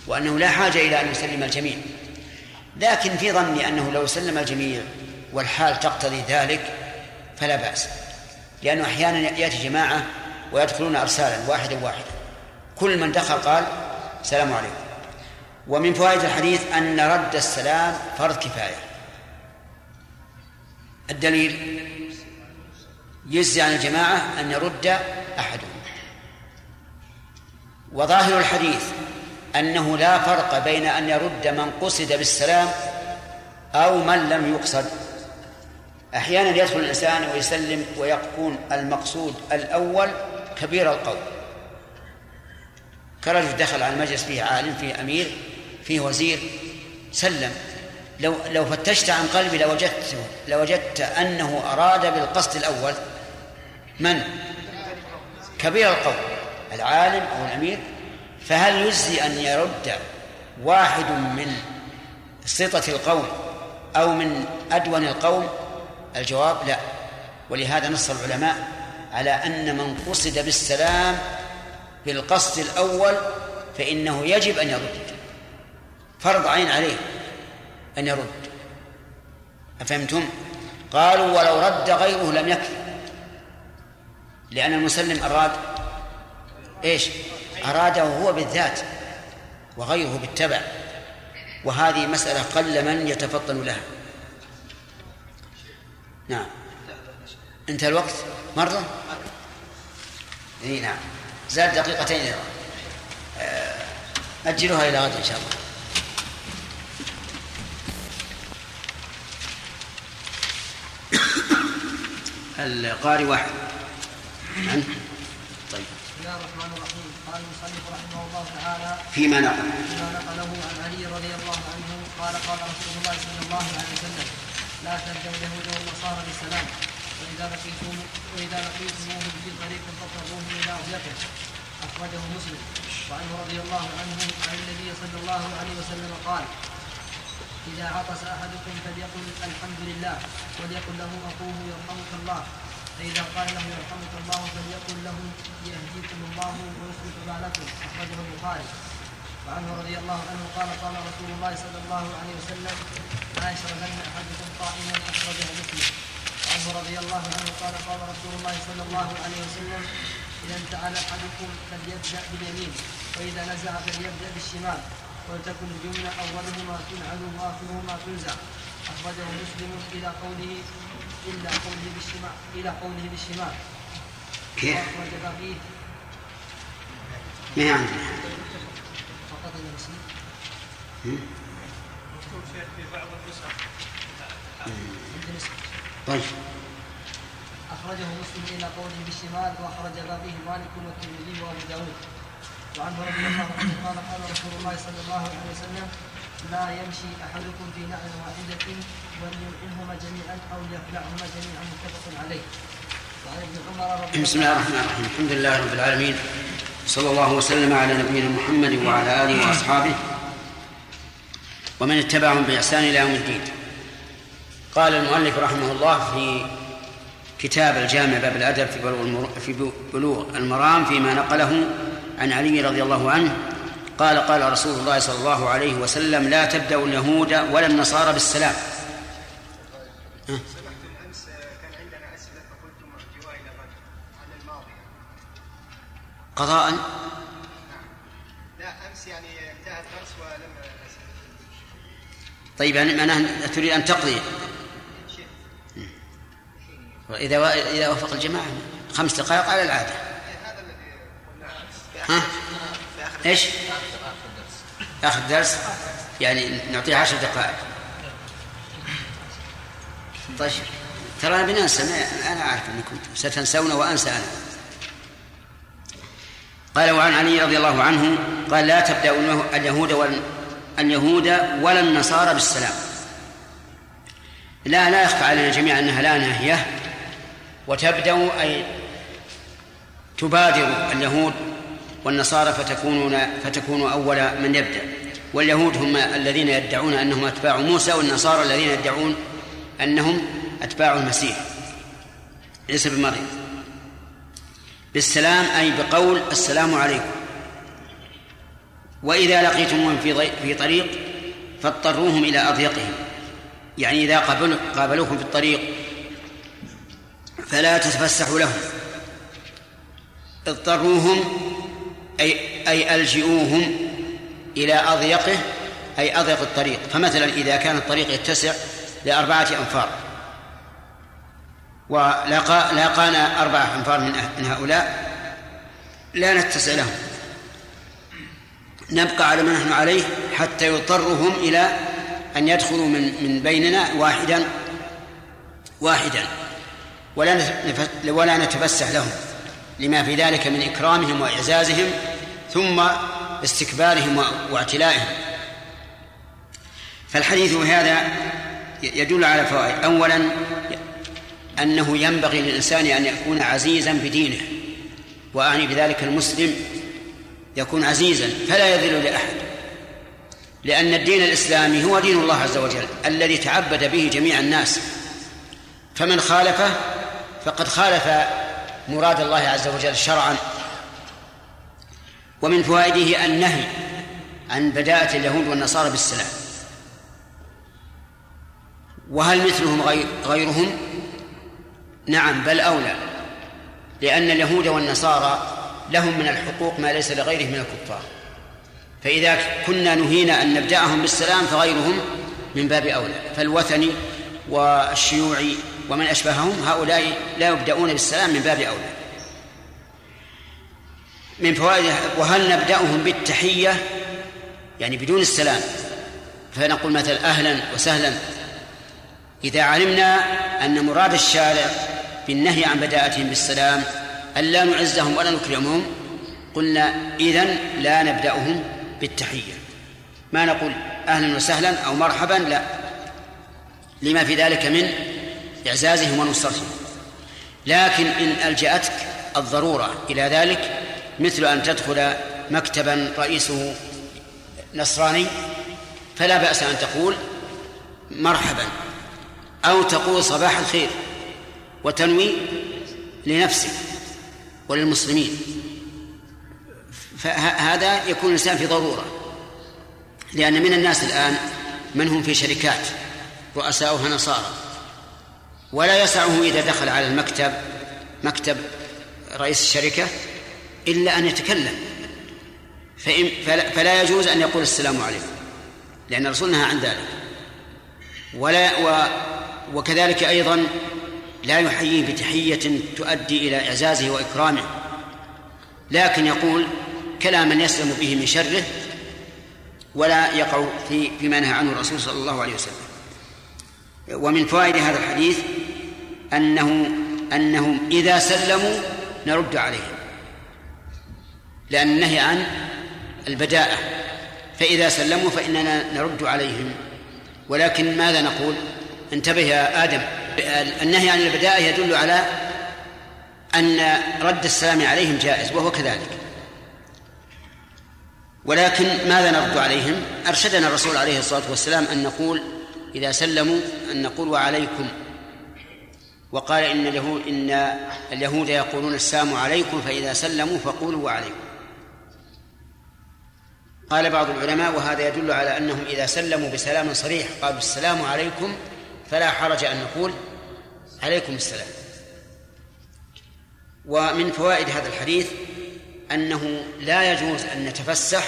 وأنه لا حاجة إلى أن يسلم الجميع. لكن في ظني أنه لو سلم الجميع والحال تقتضي ذلك فلا بأس لأنه أحيانا يأتي جماعة ويدخلون أرسالا واحدا واحدا. كل من دخل قال السلام عليكم. ومن فوائد الحديث أن رد السلام فرض كفاية. الدليل يجزي عن الجماعة أن يرد أحدهم. وظاهر الحديث أنه لا فرق بين أن يرد من قصد بالسلام أو من لم يقصد. أحيانا يدخل الإنسان ويسلم ويكون المقصود الأول كبير القول. كرجل دخل على المجلس فيه عالم فيه أمير فيه وزير سلم. لو لو فتشت عن قلبي لوجدت لوجدت أنه أراد بالقصد الأول من؟ كبير القوم العالم أو الأمير. فهل يجزي أن يرد واحد من سطة القوم أو من أدون القوم؟ الجواب لا. ولهذا نص العلماء على أن من قصد بالسلام بالقصد الأول فإنه يجب أن يرد. فرض عين عليه أن يرد. أفهمتم؟ قالوا ولو رد غيره لم يكفي. لأن المسلم أراد إيش؟ أراده هو بالذات وغيره بالتبع. وهذه مسألة قل من يتفطن لها. نعم. انتهى الوقت؟ مرة؟ إي نعم. زاد دقيقتين آه، أجلوها إلى غد إن شاء الله. القارئ واحد. عنه طيب. بسم الله الرحمن الرحيم قال المصنف رحمه الله تعالى فيما نقل. فيما نقله عن علي رضي الله عنه قال قال رسول الله صلى الله عليه وسلم لا تبدأوا اليهود والنصارى بالسلام وإذا لقيتم وإذا لقيتموهم في طريق فاطرقوهم إلى أضيقه أخرجه مسلم. وعنه رضي الله عنه عن النبي صلى الله عليه وسلم قال إذا عطس أحدكم فليقل الحمد لله وليقل له أخوه يرحمك الله. فإذا قال له يرحمك الله فليقل له يهديكم الله ويصلح بالكم. أخرجه البخاري. وعنه رضي الله عنه قال قال رسول الله صلى الله عليه وسلم لا يشربن أحدكم قائما أخرجه مسلم. وعنه رضي الله عنه قال قال رسول الله صلى الله عليه وسلم إذا انتعل أحدكم فليبدأ باليمين وإذا نزع فليبدأ بالشمال ولتكن الجملة أولهما تنعل وآخرهما تنزع. أخرجه مسلم إلى قوله إلا قوله بالشمال إلى قوله بالشمال. كيف؟ وأخرج باقيه ما هي عندي فقط إلى مسلم عند مسلم طيب. أخرجه مسلم إلى قوله بالشمال وأخرج باقيه مالك والترمذي وأبو داود. وعنه رضي الله عنه قال قال رسول الله صلى الله عليه وسلم لا يمشي أحدكم في نعل واحدة وليلعنهما جميعا أو ليخلعهما جميعا. متفق عليه. وعن ابن عمر رضي بسم الله الرحمن الرحيم. الحمد لله رب العالمين. صلى الله وسلم على نبينا محمد وعلى آله وأصحابه ومن اتبعهم بإحسان إلى يوم الدين. قال المؤلف رحمه الله في كتاب الجامع باب الأدب في بلوغ, في بلوغ المرام فيما نقله عن علي رضي الله عنه قال قال رسول الله صلى الله عليه وسلم لا تبدأ اليهود ولا النصارى بالسلام. قضاء؟ نعم. لا امس يعني ولم طيب يعني معناه تريد أن تقضي. إذا إذا وافق الجماعة خمس دقائق على العادة. ها؟ إيش؟ آخر درس يعني نعطيه عشر دقائق. طيب. ترى بننسى أنا أعرف أنكم ستنسون وأنسى أنا. قال وعن علي رضي الله عنه قال لا تبدأ اليهود اليهود ولا النصارى بالسلام. لا لا يخفى علينا جميعا أنها لا ناهية. وتبدأ أي تبادر اليهود والنصارى فتكونون فتكون أول من يبدأ. واليهود هم الذين يدعون أنهم أتباع موسى والنصارى الذين يدعون أنهم أتباع المسيح. ليس بمريض بالسلام أي بقول السلام عليكم. وإذا لقيتموهم في في طريق فاضطروهم إلى أضيقهم. يعني إذا قابلوكم في الطريق فلا تتفسحوا لهم. اضطروهم أي أي ألجئوهم إلى أضيقه أي أضيق الطريق. فمثلا إذا كان الطريق يتسع لأربعة أنفار ولاقانا أربعة أنفار من هؤلاء لا نتسع لهم. نبقى على ما نحن عليه حتى يضطرهم إلى أن يدخلوا من من بيننا واحدا واحدا. ولا ولا نتفسح لهم لما في ذلك من إكرامهم وإعزازهم ثم استكبارهم واعتلائهم. فالحديث هذا يدل على فوائد. أولا أنه ينبغي للإنسان أن يكون عزيزا بدينه وأعني بذلك المسلم يكون عزيزا فلا يذل لأحد. لأن الدين الإسلامي هو دين الله عز وجل الذي تعبد به جميع الناس. فمن خالفه فقد خالف مراد الله عز وجل شرعا. ومن فوائده النهي عن بداءة اليهود والنصارى بالسلام. وهل مثلهم غيرهم؟ نعم بل أولى لأن اليهود والنصارى لهم من الحقوق ما ليس لغيرهم من الكفار. فإذا كنا نهينا أن نبدأهم بالسلام فغيرهم من باب أولى. فالوثني والشيوعي ومن أشبههم هؤلاء لا يبدأون بالسلام من باب أولى. من فوائد وهل نبدأهم بالتحية؟ يعني بدون السلام. فنقول مثلا أهلا وسهلا. إذا علمنا أن مراد الشارع بالنهي عن بداءتهم بالسلام أن لا نعزهم ولا نكرمهم قلنا إذن لا نبدأهم بالتحية. ما نقول أهلا وسهلا أو مرحبا؟ لا. لما في ذلك من إعزازهم ونصرتهم. لكن إن ألجأتك الضرورة إلى ذلك مثل أن تدخل مكتبا رئيسه نصراني فلا بأس أن تقول مرحبا أو تقول صباح الخير وتنوي لنفسك وللمسلمين. فهذا يكون الإنسان في ضرورة لأن من الناس الآن من هم في شركات رؤساؤها نصارى. ولا يسعه إذا دخل على المكتب مكتب رئيس الشركة إلا أن يتكلم. فإن فلا يجوز أن يقول السلام عليكم لأن الرسول نهى عن ذلك. ولا و وكذلك أيضا لا يحييه بتحية تؤدي إلى إعزازه وإكرامه لكن يقول كلاما يسلم به من شره ولا يقع في فيما نهى عنه الرسول صلى الله عليه وسلم. ومن فوائد هذا الحديث أنه أنهم إذا سلموا نرد عليهم لأن النهي عن البداءة فإذا سلموا فإننا نرد عليهم. ولكن ماذا نقول؟ انتبه يا آدم النهي عن البداءة يدل على أن رد السلام عليهم جائز وهو كذلك. ولكن ماذا نرد عليهم؟ أرشدنا الرسول عليه الصلاة والسلام أن نقول إذا سلموا أن نقول وعليكم وقال إن اليهود إن اليهود يقولون السلام عليكم فإذا سلموا فقولوا وعليكم. قال بعض العلماء وهذا يدل على أنهم إذا سلموا بسلام صريح قالوا السلام عليكم فلا حرج أن نقول عليكم السلام. ومن فوائد هذا الحديث أنه لا يجوز أن نتفسح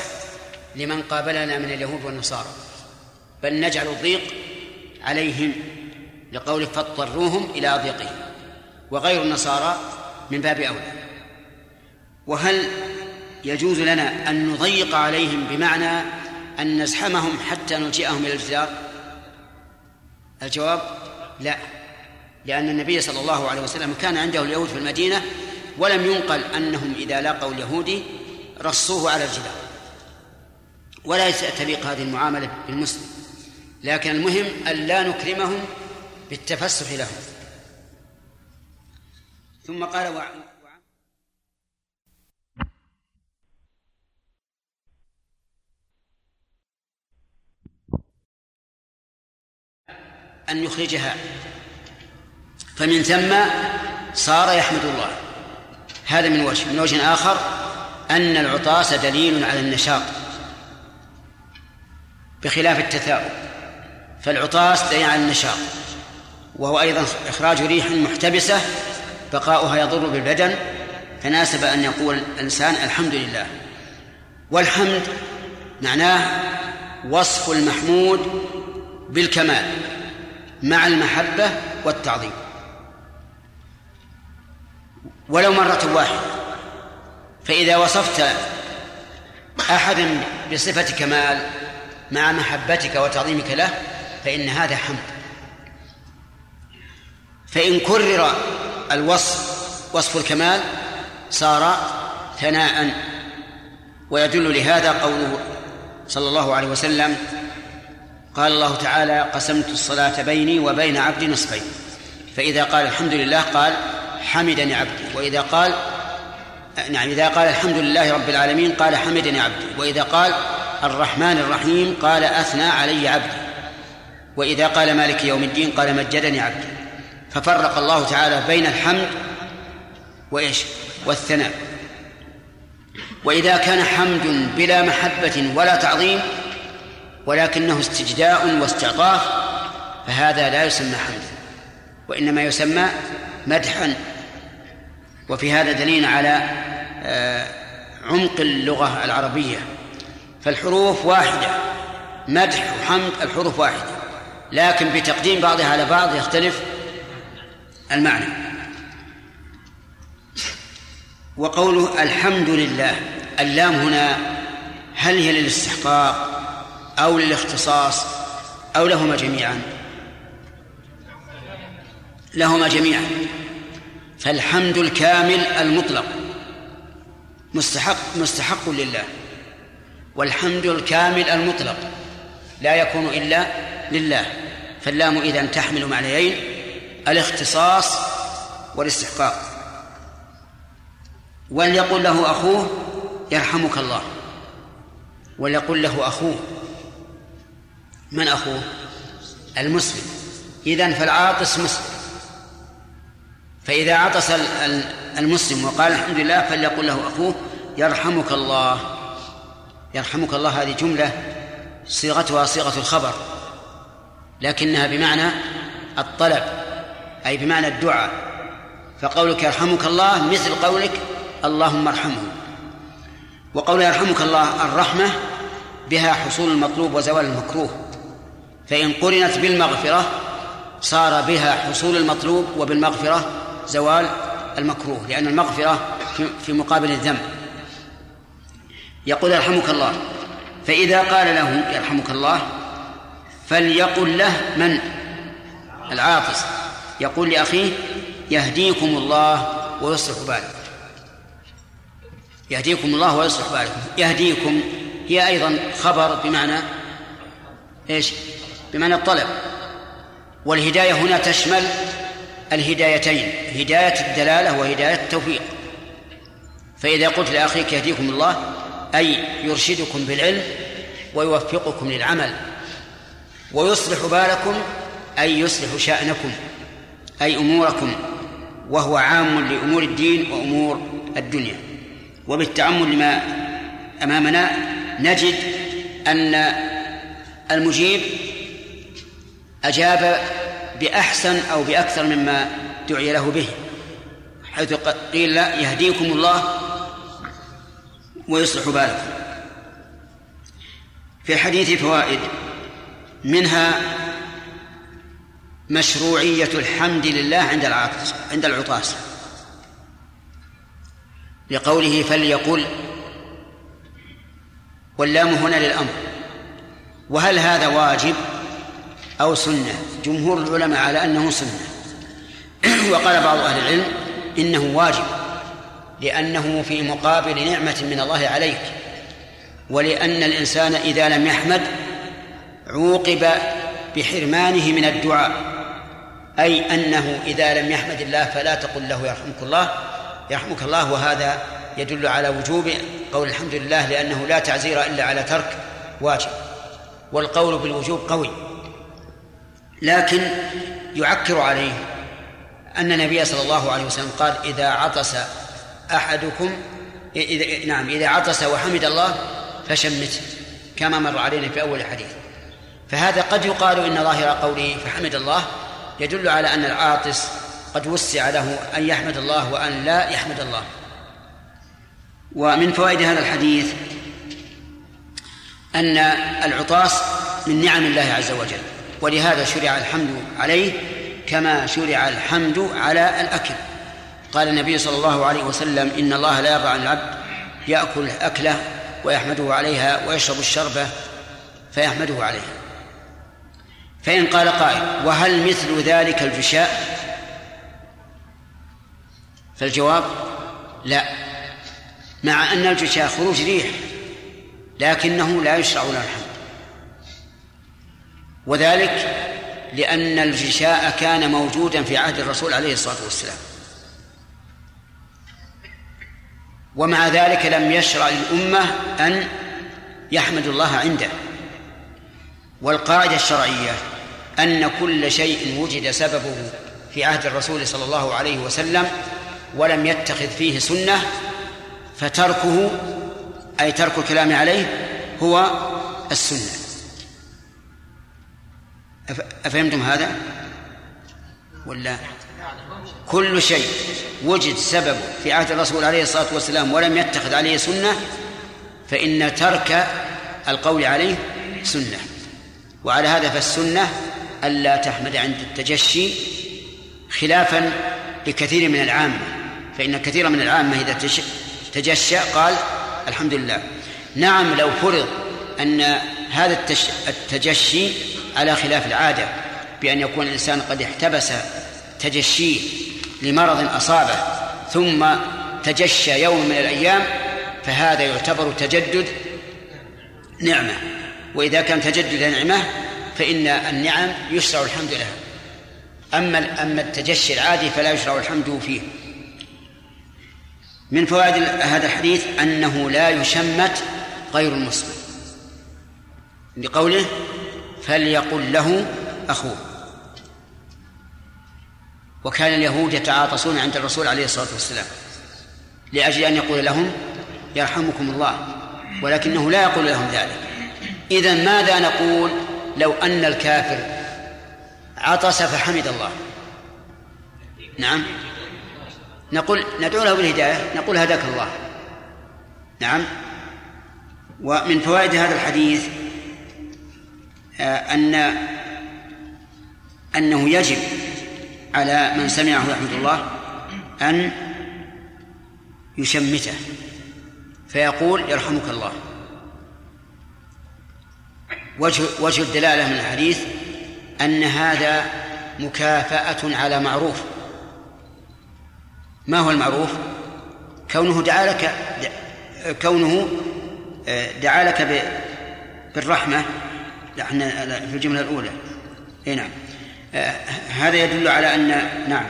لمن قابلنا من اليهود والنصارى بل نجعل الضيق عليهم. لقوله فاضطروهم إلى ضيقهم. وغير النصارى من باب أولى. وهل يجوز لنا أن نضيق عليهم بمعنى أن نزحمهم حتى نلجئهم إلى الجدار؟ الجواب لا. لأن النبي صلى الله عليه وسلم كان عنده اليهود في المدينة ولم ينقل أنهم إذا لاقوا اليهودي رصوه على الجدار. ولا تليق هذه المعاملة بالمسلم. لكن المهم أن لا نكرمهم بالتفسح لهم ثم قال وع... أن يخرجها. فمن ثم صار يحمد الله. هذا من وجه من وجه آخر أن العطاس دليل على النشاط. بخلاف التثاؤب. فالعطاس دليل على النشاط. وهو أيضا إخراج ريح محتبسة بقاؤها يضر بالبدن فناسب أن يقول الإنسان الحمد لله. والحمد معناه وصف المحمود بالكمال مع المحبة والتعظيم. ولو مرة واحدة فإذا وصفت أحدا بصفة كمال مع محبتك وتعظيمك له فإن هذا حمد. فإن كرر الوصف وصف الكمال صار ثناء ويدل لهذا قوله صلى الله عليه وسلم قال الله تعالى قسمت الصلاة بيني وبين عبدي نصفين. فإذا قال الحمد لله قال حمدني عبدي. وإذا قال نعم إذا قال الحمد لله رب العالمين قال حمدني عبدي. وإذا قال الرحمن الرحيم قال أثنى علي عبدي. وإذا قال مالك يوم الدين قال مجدني عبدي. ففرق الله تعالى بين الحمد وإيش؟ والثناء. وإذا كان حمد بلا محبة ولا تعظيم ولكنه استجداء واستعطاف فهذا لا يسمى حمدا وإنما يسمى مدحا. وفي هذا دليل على آه، عمق اللغة العربية. فالحروف واحدة مدح وحمد الحروف واحدة. لكن بتقديم بعضها على بعض يختلف المعنى. وقوله الحمد لله اللام هنا هل هي للاستحقاق أو للاختصاص أو لهما جميعا؟ لهما جميعا. فالحمد الكامل المطلق مستحق مستحق لله. والحمد الكامل المطلق لا يكون إلا لله. فاللام إذا تحمل معنيين الاختصاص والاستحقاق. وليقل له أخوه يرحمك الله. وليقل له أخوه. من أخوه؟ المسلم. إذن فالعاطس مسلم. فإذا عطس المسلم وقال الحمد لله فليقل له أخوه يرحمك الله. يرحمك الله هذه جملة صيغتها صيغة الخبر لكنها بمعنى الطلب. أي بمعنى الدعاء. فقولك يرحمك الله مثل قولك اللهم ارحمه. وقول يرحمك الله الرحمة بها حصول المطلوب وزوال المكروه. فإن قرنت بالمغفرة صار بها حصول المطلوب وبالمغفرة زوال المكروه لأن المغفرة في مقابل الذنب. يقول يرحمك الله فإذا قال له يرحمك الله فليقل له من؟ العاطس. يقول لأخيه يهديكم الله ويصلح بالكم. يهديكم الله ويصلح بالكم. يهديكم هي أيضا خبر بمعنى إيش؟ بمعنى الطلب. والهداية هنا تشمل الهدايتين هداية الدلالة وهداية التوفيق. فإذا قلت لأخيك يهديكم الله أي يرشدكم بالعلم ويوفقكم للعمل ويصلح بالكم أي يصلح شأنكم. أي أموركم وهو عام لأمور الدين وأمور الدنيا. وبالتأمل لما أمامنا نجد أن المجيب أجاب بأحسن أو بأكثر مما دعي له به حيث قيل يهديكم الله ويصلح بالكم. في الحديث فوائد منها مشروعية الحمد لله عند العطس عند العطاس. لقوله فليقل واللام هنا للأمر. وهل هذا واجب أو سنة؟ جمهور العلماء على أنه سنة. وقال بعض أهل العلم إنه واجب لأنه في مقابل نعمة من الله عليك. ولأن الإنسان إذا لم يحمد عوقب بحرمانه من الدعاء. أي أنه إذا لم يحمد الله فلا تقل له يرحمك الله. يرحمك الله وهذا يدل على وجوب قول الحمد لله لأنه لا تعزير إلا على ترك واجب. والقول بالوجوب قوي. لكن يعكر عليه أن النبي صلى الله عليه وسلم قال إذا عطس أحدكم إذا نعم إذا عطس وحمد الله فشمته كما مر علينا في أول الحديث. فهذا قد يقال إن ظاهر قوله فحمد الله يدل على أن العاطس قد وسع له أن يحمد الله وأن لا يحمد الله. ومن فوائد هذا الحديث أن العطاس من نعم الله عز وجل ولهذا شرع الحمد عليه كما شرع الحمد على الأكل. قال النبي صلى الله عليه وسلم إن الله لا يرضى عن العبد يأكل أكله ويحمده عليها ويشرب الشربة فيحمده عليها. فإن قال قائل وهل مثل ذلك الجشاء فالجواب لا مع أن الجشاء خروج ريح لكنه لا يشرع له الحمد. وذلك لأن الجشاء كان موجودا في عهد الرسول عليه الصلاة والسلام. ومع ذلك لم يشرع للأمة أن يحمد الله عنده. والقاعدة الشرعية أن كل شيء وجد سببه في عهد الرسول صلى الله عليه وسلم ولم يتخذ فيه سنة فتركه أي ترك الكلام عليه هو السنة. أفهمتم هذا؟ ولا؟ كل شيء وجد سبب في عهد الرسول عليه الصلاة والسلام ولم يتخذ عليه سنة فإن ترك القول عليه سنة. وعلى هذا فالسنة ألا تحمد عند التجشي خلافا لكثير من العامة فإن كثيرا من العامة إذا تجشى قال الحمد لله نعم لو فرض أن هذا التجشي على خلاف العادة بأن يكون الإنسان قد احتبس تجشيه لمرض أصابه ثم تجشى يوم من الأيام فهذا يعتبر تجدد نعمة. وإذا كان تجدد نعمة فإن النعم يشرع الحمد لها. أما أما التجشي العادي فلا يشرع الحمد فيه. من فوائد هذا الحديث أنه لا يشمت غير المسلم. لقوله فليقل له أخوه. وكان اليهود يتعاطسون عند الرسول عليه الصلاة والسلام. لأجل أن يقول لهم يرحمكم الله ولكنه لا يقول لهم ذلك. إذا ماذا نقول؟ لو أن الكافر عطس فحمد الله. نعم. نقول ندعو له بالهداية نقول هداك الله. نعم. ومن فوائد هذا الحديث آه، أن أنه يجب على من سمعه يحمد الله أن يشمته فيقول يرحمك الله. وجه وجه الدلالة من الحديث أن هذا مكافأة على معروف. ما هو المعروف؟ كونه دعا لك كونه آه، دعا لك بالرحمة. إحنا في الجملة الأولى. إي نعم. آه، هذا يدل على أن نعم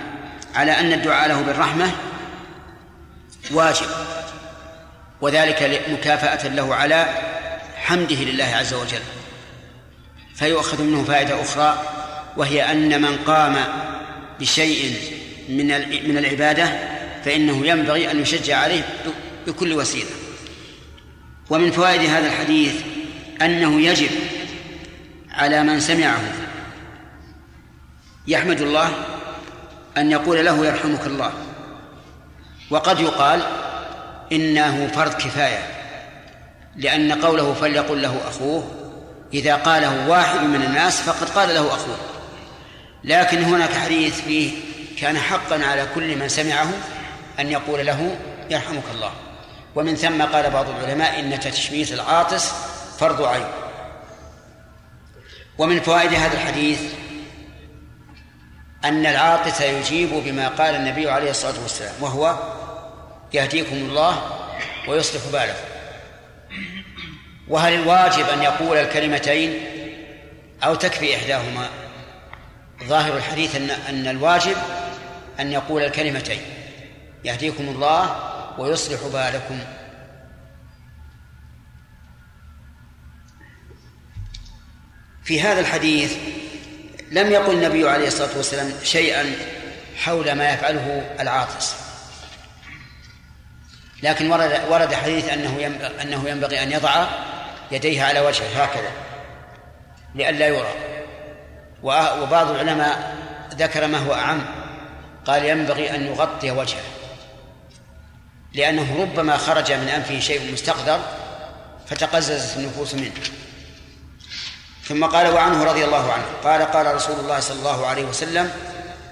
على أن الدعاء له بالرحمة واجب. وذلك مكافأة له على حمده لله عز وجل. فيؤخذ منه فائدة أخرى وهي أن من قام بشيء من من العبادة فإنه ينبغي أن يشجع عليه بكل وسيلة. ومن فوائد هذا الحديث أنه يجب على من سمعه. يحمد الله أن يقول له يرحمك الله. وقد يقال إنه فرض كفاية لأن قوله فليقل له أخوه إذا قاله واحد من الناس فقد قال له أخوه. لكن هناك حديث فيه كان حقا على كل من سمعه أن يقول له يرحمك الله. ومن ثم قال بعض العلماء إن تشميت العاطس فرض عين. ومن فوائد هذا الحديث أن العاطس يجيب بما قال النبي عليه الصلاة والسلام وهو يهديكم الله ويصلح بالكم. وهل الواجب أن يقول الكلمتين أو تكفي إحداهما؟ ظاهر الحديث أن أن الواجب أن يقول الكلمتين. يهديكم الله ويصلح بالكم. في هذا الحديث لم يقل النبي عليه الصلاة والسلام شيئا حول ما يفعله العاطس. لكن ورد ورد حديث أنه أنه ينبغي أن يضع يديه على وجهه هكذا. لئلا يرى. وبعض العلماء ذكر ما هو أعم. قال ينبغي أن يغطي وجهه. لأنه ربما خرج من أنفه شيء مستقدر فتقززت النفوس منه. ثم قال وعنه رضي الله عنه. قال قال رسول الله صلى الله عليه وسلم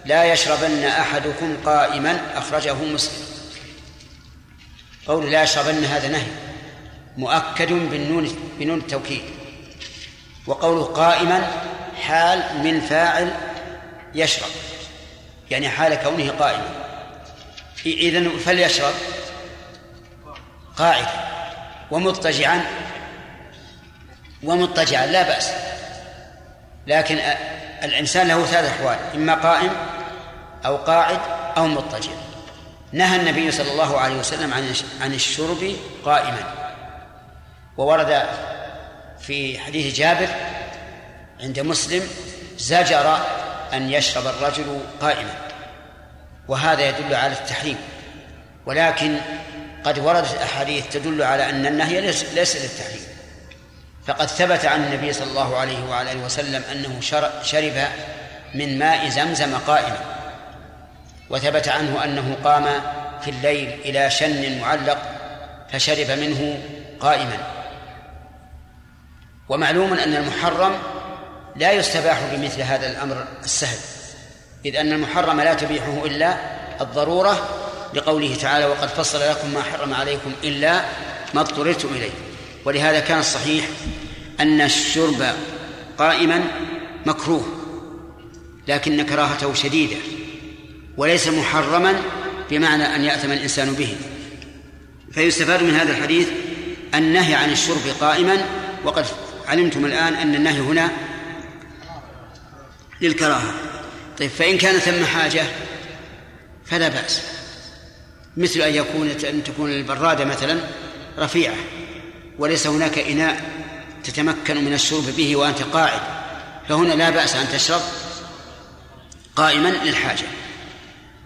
لا يشربن أحدكم قائما أخرجه مسلم. قول لا يشربن هذا نهي. مؤكد بالنون بنون التوكيد. وقوله قائما حال من فاعل يشرب. يعني حال كونه قائما. إذن فليشرب. قاعدا ومضطجعا. ومضطجعا لا بأس. لكن الإنسان له ثلاث أحوال. إما قائم أو قاعد أو مضطجع. نهى النبي صلى الله عليه وسلم عن عن الشرب قائما. وورد في حديث جابر عند مسلم زجر أن يشرب الرجل قائما. وهذا يدل على التحريم. ولكن قد وردت أحاديث تدل على أن النهي ليس للتحريم. فقد ثبت عن النبي صلى الله عليه وعلى آله وسلم أنه شرب من ماء زمزم قائما. وثبت عنه أنه قام في الليل إلى شن معلق فشرب منه قائما. ومعلوم أن المحرم لا يستباح بمثل هذا الأمر السهل إذ أن المحرم لا تبيحه إلا الضرورة لقوله تعالى وقد فصل لكم ما حرم عليكم إلا ما اضطررتم إليه. ولهذا كان الصحيح أن الشرب قائما مكروه لكن كراهته شديدة وليس محرما بمعنى أن يأثم الإنسان به. فيستفاد من هذا الحديث النهي عن الشرب قائما وقد علمتم الآن أن النهي هنا للكراهة. طيب فإن كان ثم حاجة فلا بأس. مثل أن يكون أن تكون البرادة مثلا رفيعة وليس هناك إناء تتمكن من الشرب به وأنت قاعد. فهنا لا بأس أن تشرب قائما للحاجة.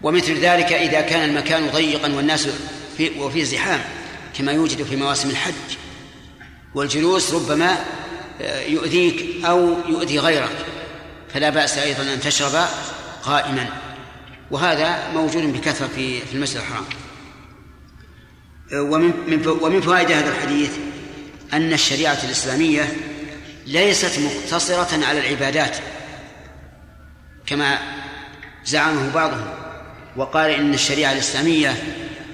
ومثل ذلك إذا كان المكان ضيقا والناس في وفي زحام كما يوجد في مواسم الحج والجلوس ربما يؤذيك أو يؤذي غيرك فلا بأس أيضا أن تشرب قائما. وهذا موجود بكثرة في المسجد الحرام. ومن ومن فوائد هذا الحديث أن الشريعة الإسلامية ليست مقتصرة على العبادات كما زعمه بعضهم وقال إن الشريعة الإسلامية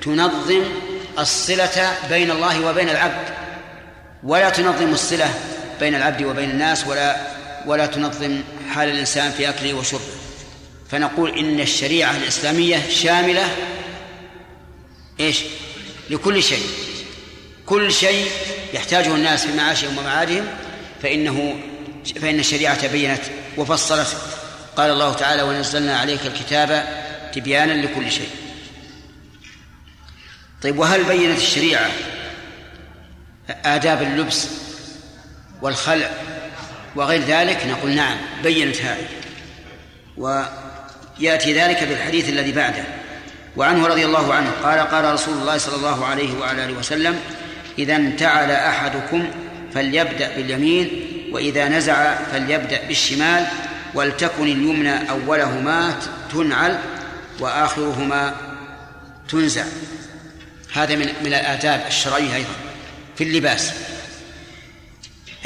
تنظم الصلة بين الله وبين العبد ولا تنظم الصلة بين العبد وبين الناس ولا ولا تنظم حال الإنسان في أكله وشربه. فنقول إن الشريعة الإسلامية شاملة إيش؟ لكل شيء. كل شيء يحتاجه الناس في معاشهم ومعادهم فإنه فإن الشريعة بينت وفصلت. قال الله تعالى ونزلنا عليك الكتاب تبيانا لكل شيء. طيب وهل بينت الشريعة آداب اللبس والخلع وغير ذلك نقول نعم بينت هذه ويأتي ذلك بالحديث الذي بعده. وعنه رضي الله عنه قال قال رسول الله صلى الله عليه وعلى آله وسلم إذا انتعل أحدكم فليبدأ باليمين وإذا نزع فليبدأ بالشمال ولتكن اليمنى أولهما تنعل وآخرهما تنزع. هذا من من الآداب الشرعية أيضا في اللباس.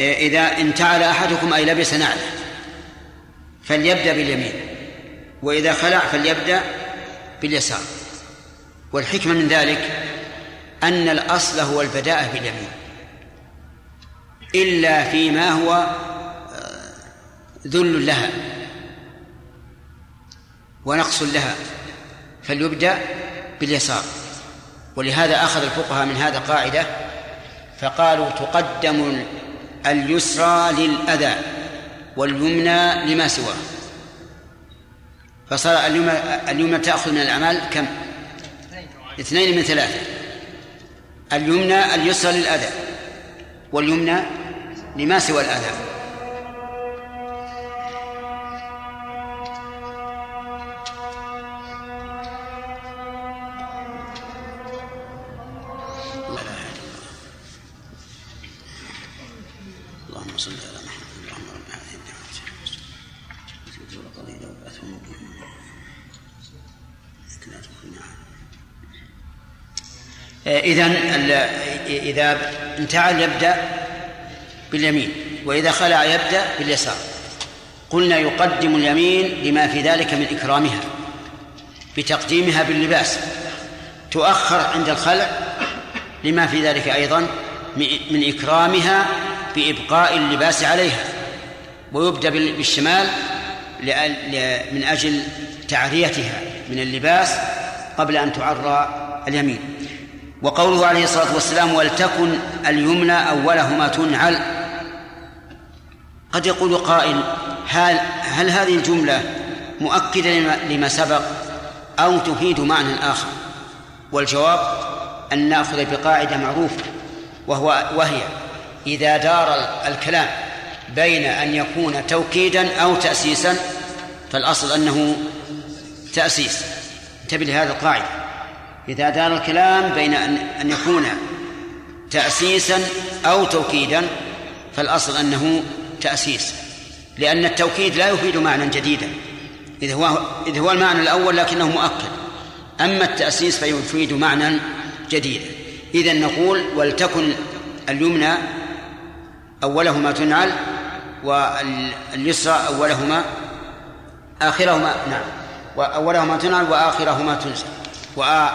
إذا انتعل أحدكم أي لبس نعله فليبدأ باليمين وإذا خلع فليبدأ باليسار. والحكمة من ذلك أن الأصل هو البداءة باليمين إلا فيما هو آه، ذل لها ونقص لها فليبدأ باليسار. ولهذا أخذ الفقهاء من هذا قاعدة فقالوا تقدم اليسرى للأذى واليمنى لما سواه. فصار اليمنى اليمنى تأخذ من الأعمال كم؟ اثنين من ثلاثة. اليمنى اليسرى للأذى واليمنى لما سوى الأذى. إذا إذا انتعل يبدأ باليمين وإذا خلع يبدأ باليسار. قلنا يقدم اليمين لما في ذلك من إكرامها بتقديمها باللباس. تؤخر عند الخلع لما في ذلك أيضا من إكرامها بإبقاء اللباس عليها. ويبدأ بالشمال من أجل تعريتها من اللباس قبل أن تعرى اليمين. وقوله عليه الصلاة والسلام ولتكن اليمنى أولهما تنعل قد يقول قائل هل, هل هذه الجملة مؤكدة لما سبق أو تفيد معنى آخر؟ والجواب أن نأخذ بقاعدة معروفة وهو وهي إذا دار الكلام بين أن يكون توكيدا أو تأسيسا فالأصل أنه تأسيس انتبه لهذا القاعدة. إذا دار الكلام بين أن أن يكون تأسيسا أو توكيدا فالأصل أنه تأسيس لأن التوكيد لا يفيد معنى جديدا. إذا هو إذا هو المعنى الأول لكنه مؤكد. أما التأسيس فيفيد معنى جديدا إذا نقول ولتكن اليمنى أولهما تنعل واليسرى أولهما آخرهما نعم وأولهما تنعل وآخرهما تنزع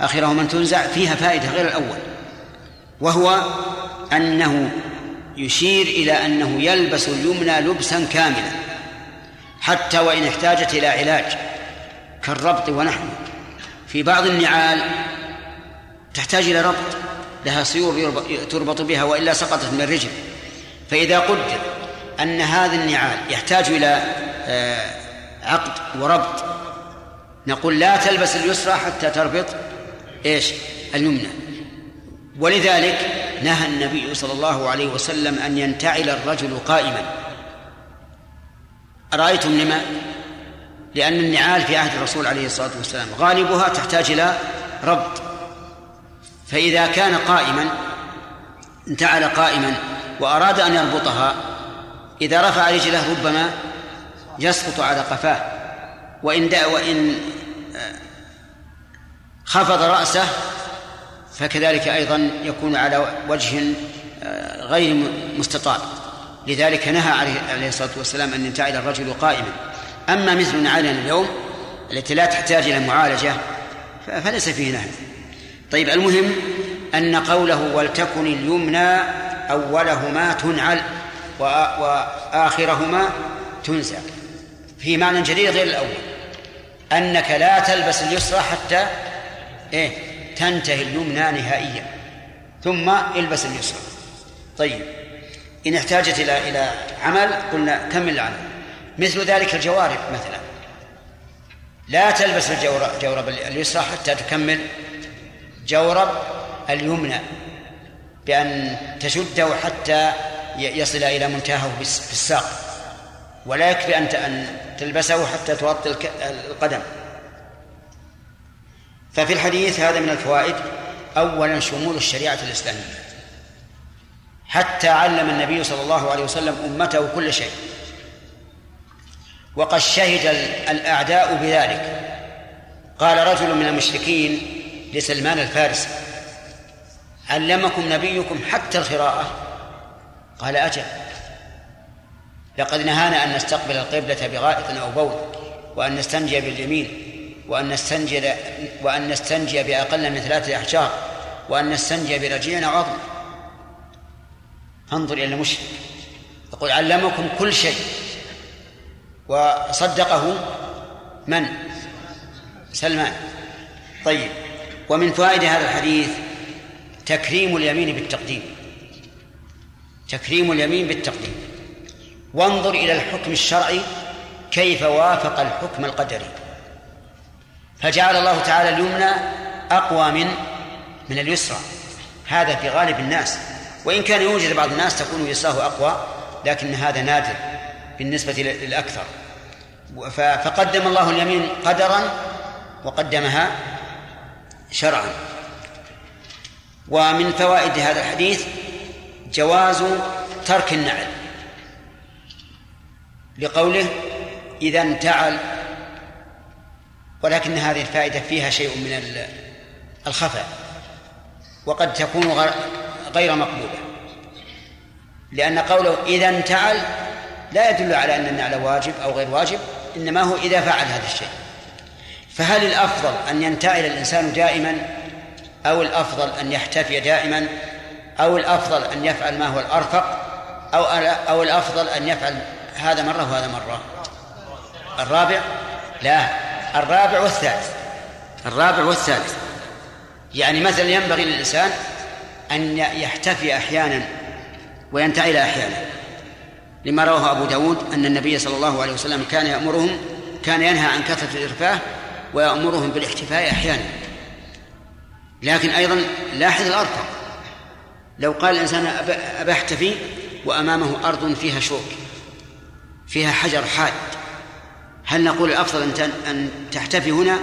وآخرهما تنزع فيها فائدة غير الأول وهو أنه يشير إلى أنه يلبس اليمنى لبسا كاملا حتى وإن احتاجت إلى علاج كالربط ونحوه. في بعض النعال تحتاج إلى ربط لها سيور تربط بها وإلا سقطت من الرجل. فإذا قدر أن هذا النعال يحتاج إلى آه، عقد وربط نقول لا تلبس اليسرى حتى تربط إيش؟ اليمنى. ولذلك نهى النبي صلى الله عليه وسلم أن ينتعل الرجل قائما. أرأيتم لما؟ لأن النعال في عهد الرسول عليه الصلاة والسلام غالبها تحتاج إلى ربط. فإذا كان قائما انتعل قائما وأراد أن يربطها إذا رفع رجله ربما يسقط على قفاه. وإن وإن خفض رأسه فكذلك أيضا يكون على وجه آه، غير مستطاب. لذلك نهى عليه الصلاة والسلام أن ينتعل الرجل قائما. أما مثل نعالنا اليوم التي لا تحتاج إلى معالجة فليس فيه نهي. طيب المهم أن قوله ولتكن اليمنى أولهما تنعل وآخرهما تنزع في معنى جديد غير الأول. أنك لا تلبس اليسرى حتى إيه؟ تنتهي اليمنى نهائيا. ثم البس اليسرى. طيب. إن احتاجت إلى إلى عمل قلنا كمل العمل. مثل ذلك الجوارب مثلا. لا تلبس الجورب اليسرى حتى تكمل جورب اليمنى بأن تشده حتى يصل إلى منتهاه في الساق. ولا يكفي أن تلبسه حتى تغطي القدم. ففي الحديث هذا من الفوائد أولا شمول الشريعة الإسلامية. حتى علم النبي صلى الله عليه وسلم أمته كل شيء. وقد شهد الأعداء بذلك. قال رجل من المشركين لسلمان الفارسي علمكم نبيكم حتى القراءة؟ قال أجل. لقد نهانا أن نستقبل القبلة بغائط أو بول وأن نستنجي باليمين وأن نستنجي وأن نستنجي بأقل من ثلاثة أحجار وأن نستنجي برجيع عظم انظر إلى المشرك يقول علمكم كل شيء وصدقه من؟ سلمان. طيب ومن فوائد هذا الحديث تكريم اليمين بالتقديم. تكريم اليمين بالتقديم. وانظر إلى الحكم الشرعي كيف وافق الحكم القدري. فجعل الله تعالى اليمنى أقوى من من اليسرى. هذا في غالب الناس. وإن كان يوجد بعض الناس تكون يسراه أقوى لكن هذا نادر بالنسبة للأكثر. فقدم الله اليمين قدرا وقدمها شرعا. ومن فوائد هذا الحديث جواز ترك النعل. لقوله إذا انتعل ولكن هذه الفائدة فيها شيء من الخفاء وقد تكون غير مقبولة لأن قوله إذا انتعل لا يدل على أن النعل واجب أو غير واجب إنما هو إذا فعل هذا الشيء. فهل الأفضل أن ينتعل الإنسان دائما أو الأفضل أن يحتفي دائما أو الأفضل أن يفعل ما هو الأرفق أو أو الأفضل أن يفعل هذا مرة وهذا مرة. الرابع لا الرابع والثالث. الرابع والثالث. يعني مثلا ينبغي للإنسان أن يحتفي أحيانا وينتعل أحيانا. لما رواه أبو داود أن النبي صلى الله عليه وسلم كان يأمرهم كان ينهى عن كثرة الإرفاه ويأمرهم بالاحتفاء أحيانا. لكن أيضا لاحظ الأرفق لو قال الإنسان أبى أحتفي وأمامه أرض فيها شوك. فيها حجر حاد. هل نقول الأفضل أن أن تحتفي هنا؟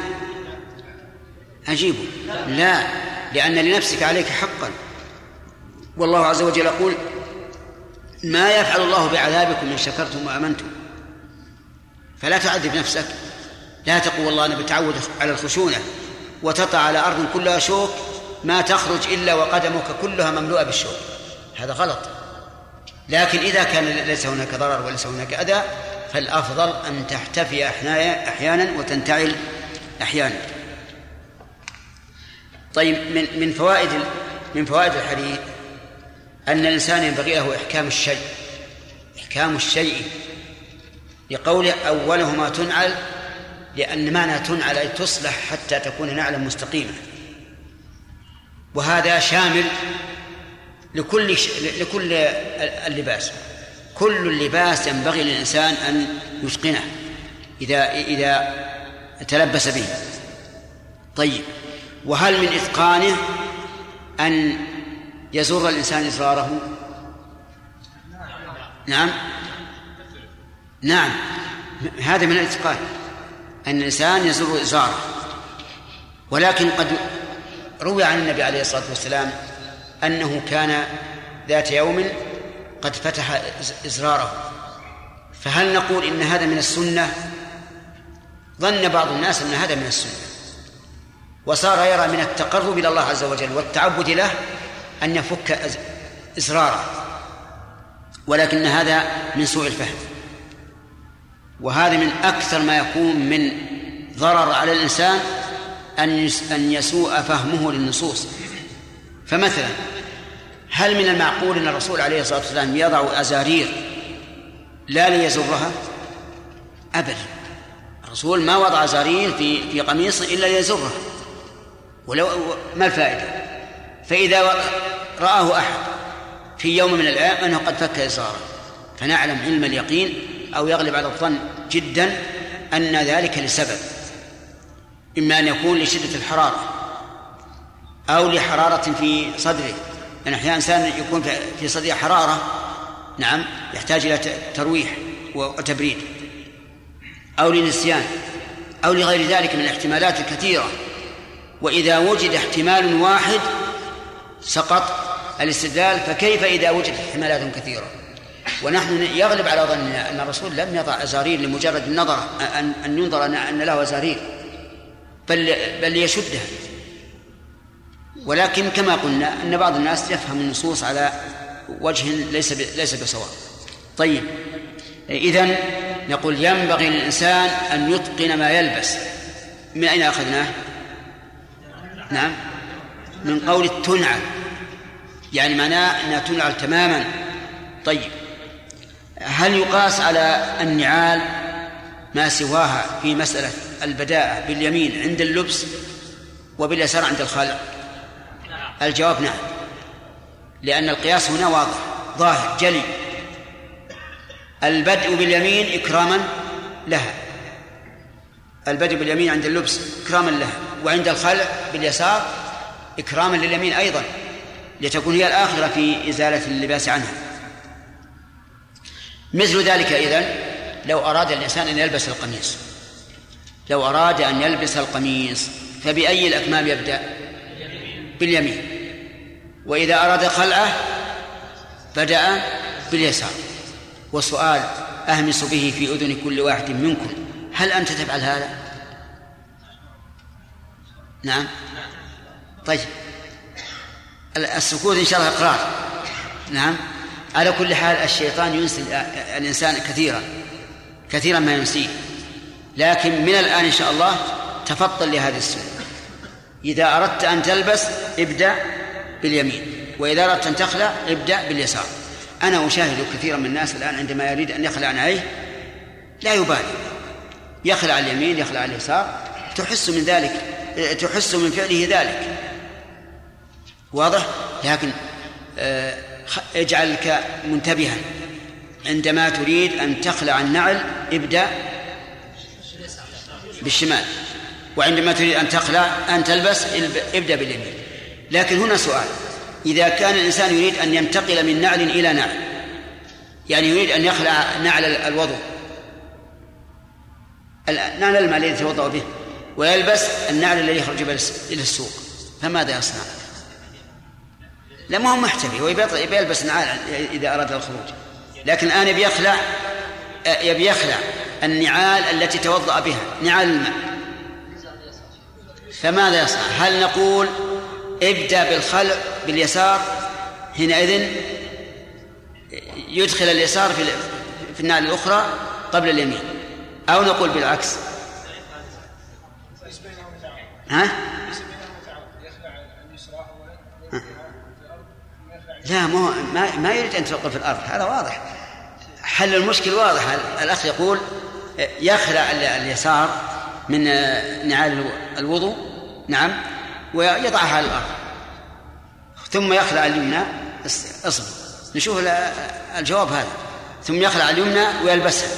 عجيب لا لأن لنفسك عليك حقا. والله عز وجل يقول ما يفعل الله بعذابكم إن شكرتم وآمنتم. فلا تعذب نفسك. لا تقول والله أنا بتعود على الخشونة. وتطع على أرض كلها شوك ما تخرج إلا وقدمك كلها مملوءة بالشوك. هذا غلط. لكن إذا كان ليس هناك ضرر وليس هناك أذى فالأفضل أن تحتفي أحيانا وتنتعل أحيانا. طيب من من فوائد من فوائد الحديث أن الإنسان ينبغي له إحكام الشيء. إحكام الشيء لقوله أولهما تنعل لأن معنى تنعل أي تصلح حتى تكون نعلا مستقيمة وهذا شامل لكل لكل اللباس. كل اللباس ينبغي للإنسان أن يتقنه إذا إذا تلبس به. طيب وهل من إتقانه أن يزر الإنسان إزراره؟ نعم. نعم. هذا من الإتقان أن الإنسان يزر إزاره. ولكن قد روي عن النبي عليه الصلاة والسلام أنه كان ذات يوم قد فتح إزراره. فهل نقول إن هذا من السنة؟ ظن بعض الناس أن هذا من السنة. وصار يرى من التقرب إلى الله عز وجل والتعبد له أن يفك إزراره. ولكن هذا من سوء الفهم. وهذا من أكثر ما يكون من ضرر على الإنسان أن أن يسوء فهمه للنصوص. فمثلا هل من المعقول أن الرسول عليه الصلاة والسلام يضع أزارير لا ليزرها؟ أبدا. الرسول ما وضع أزارير في في قميصه إلا ليزرها. ولو ما الفائدة؟ فإذا رآه أحد في يوم من الأيام أنه قد فك إزاره فنعلم علم اليقين أو يغلب على الظن جدا أن ذلك لسبب إما أن يكون لشدة الحرارة. أو لحرارة في صدره. يعني أحيانا إنسان يكون في صدره حرارة نعم يحتاج إلى ترويح وتبريد. أو لنسيان أو لغير ذلك من الاحتمالات الكثيرة. وإذا وجد احتمال واحد سقط الاستدلال فكيف إذا وجد احتمالات كثيرة؟ ونحن يغلب على ظننا أن الرسول لم يضع أزارير لمجرد النظر أن أن ينظر أن له أزارير بل بل ليشدها. ولكن كما قلنا أن بعض الناس يفهم النصوص على وجه ليس ليس بصواب. طيب إذن نقول ينبغي للإنسان أن يتقن ما يلبس. من أين أخذناه؟ نعم من قول التنعل. يعني معناه أنها تنعل تماما. طيب هل يقاس على النعال ما سواها في مسألة البداءة باليمين عند اللبس وباليسار عند الخلع الجواب نعم. لأن القياس هنا واضح ظاهر جلي. البدء باليمين إكراما لها. البدء باليمين عند اللبس إكراما لها. وعند الخلع باليسار إكراما لليمين أيضا لتكون هي الآخرة في إزالة اللباس عنها. مثل ذلك إذن لو أراد الإنسان أن يلبس القميص لو أراد أن يلبس القميص فبأي الأكمام يبدأ؟ باليمين. وإذا أراد خلعه بدأ باليسار. وسؤال أهمس به في أذن كل واحد منكم. هل أنت تفعل هذا؟ نعم. طيب. السكوت إن شاء الله إقرار. نعم. على كل حال الشيطان ينسي الإنسان كثيرا. كثيرا ما ينسيه. لكن من الآن إن شاء الله تفضل لهذه السنة إذا أردت أن تلبس ابدأ باليمين. وإذا أردت أن تخلع ابدأ باليسار. أنا أشاهد كثيرا من الناس الآن عندما يريد أن يخلع عليه لا يبالي. يخلع اليمين يخلع اليسار. تحس من ذلك تحس من فعله ذلك. واضح؟ لكن آه، اجعلك منتبها. عندما تريد أن تخلع النعل ابدأ بالشمال. وعندما تريد أن تخلع أن تلبس ابدأ باليمين. لكن هنا سؤال. إذا كان الإنسان يريد أن ينتقل من نعل إلى نعل يعني يريد أن يخلع نعل الوضوء. نعل الماء الذي يتوضأ به ويلبس النعل الذي يخرج إلى السوق. فماذا يصنع؟ لا ما هو محتفي هو يلبس نعال إذا أراد الخروج. لكن الآن يبي يخلع يبي يخلع النعال التي توضأ بها نعال الماء. فماذا يصنع؟ هل نقول ابدأ بالخلع باليسار حينئذ يدخل اليسار في في النعل الأخرى قبل اليمين أو نقول بالعكس ها؟ لا ما ما يريد أن توقف في الأرض هذا واضح حل المشكل واضح الأخ يقول يخلع اليسار من نعال الوضوء نعم ويضعها على الأرض. ثم يخلع اليمنى اصبر. نشوف الجواب هذا. ثم يخلع اليمنى ويلبسها.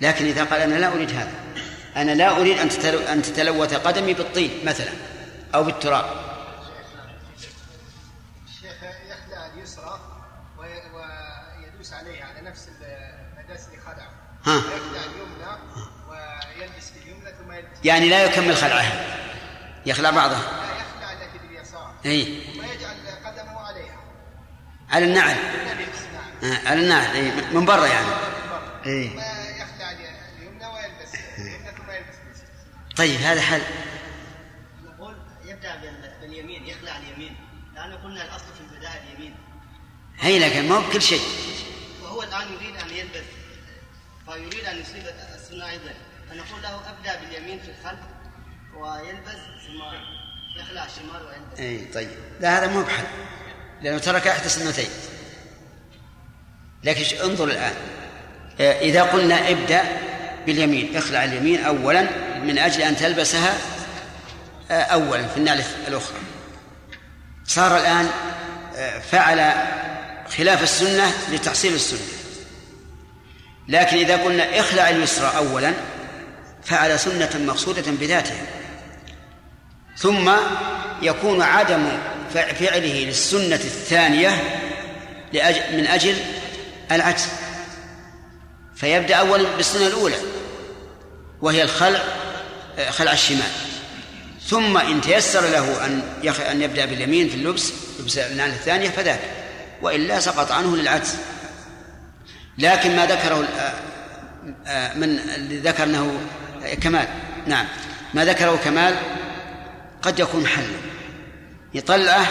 لكن إذا قال أنا لا أريد هذا أنا لا أريد أن أن تتلوث قدمي بالطين مثلا أو بالتراب. ها. يعني لا يكمل خلعها يخلع بعضها لا يخلع التي باليسار اي ويجعل قدمه عليها. على النعل. آه على النعل. اي من برا يعني. اي يخلع اليمنى ويلبس. اليمنى ثم يلبس طيب هذا حل. نقول يبدأ باليمين يخلع اليمين. لأنه قلنا الأصل في البداية اليمين. هي لكن ما هو بكل شيء. وهو الآن يريد أن يلبس فيريد أن يصيب السنة أيضا. فنقول له أبدأ باليمين في الخلف ويلبس ثم يخلع الشمال ويلبس. أي طيب. لا هذا مو بحل لأنه ترك إحدى السنتين. لكن انظر الآن. إذا قلنا ابدأ باليمين اخلع اليمين أولا من أجل أن تلبسها أولا في النعل الأخرى. صار الآن فعل خلاف السنة لتحصيل السنة. لكن إذا قلنا اخلع اليسرى أولا فعل سنة مقصودة بذاتها. ثم يكون عدم فعله للسنة الثانية من أجل العجز. فيبدأ أولا بالسنة الأولى وهي الخلع خلع الشمال. ثم إن تيسر له أن أن يبدأ باليمين في اللبس لبس النعل الثانية فذاك. وإلا سقط عنه للعجز. لكن ما ذكره آه، آه، من ذكر أنه كمال. نعم. ما ذكره كمال قد يكون حل. يطلعه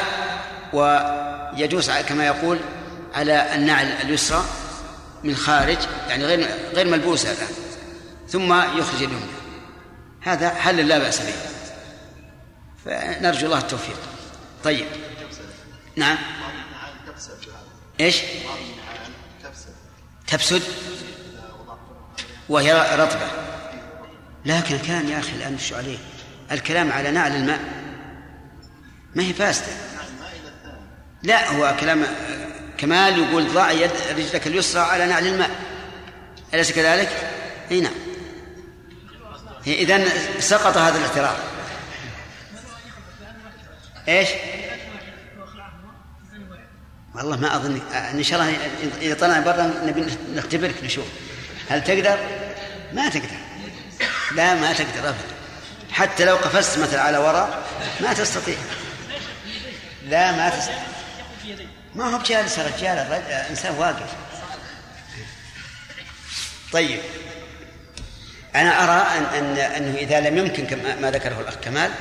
يجوز كما يقول على النعل اليسرى من خارج يعني غير غير ملبوسة الآن ثم يخرج اليمنى هذا حل لا بأس به. فنرجو الله التوفيق. طيب. نعم. إيش؟ تفسد وهي رطبة. لكن الكلام يا أخي الآن شو عليه؟ الكلام على نعل الماء. ما هي فاسدة. لا هو كلام كمال يقول ضع يد رجلك اليسرى على نعل الماء. أليس كذلك؟ إي نعم. إذا سقط هذا الاعتراض إيش؟ والله ما أظن. إن شاء الله إذا طلعنا برا نبي نختبرك نشوف. هل تقدر؟ ما تقدر. لا ما تقدر ابدا. حتى لو قفزت مثلا على وراء ما تستطيع. لا ما تستطيع. ما هو بجالس رجال إنسان واقف. طيب. أنا أرى أن أن أنه إذا لم يمكن ما ذكره الأخ كمال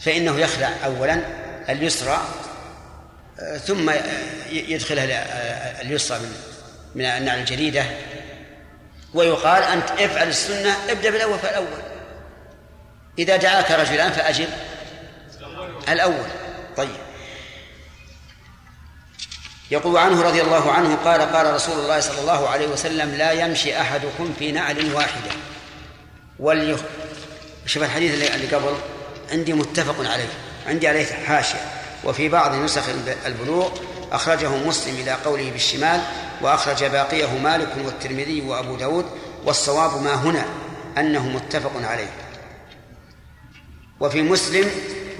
فإنه يخلع اولا اليسرى ثم يدخلها اليسرى من من النعل الجديدة. ويقال أنت افعل السنة ابدأ بالأول فالأول. إذا دعاك رجلان فأجب. الأول. طيب. يقول عنه رضي الله عنه قال قال رسول الله صلى الله عليه وسلم لا يمشي أحدكم في نعل واحدة. وليخ شوف الحديث اللي قبل. عندي متفق عليه. عندي عليه حاشية. وفي بعض نسخ البلوغ أخرجه مسلم إلى قوله بالشمال وأخرج باقيه مالك والترمذي وأبو داود والصواب ما هنا أنه متفق عليه. وفي مسلم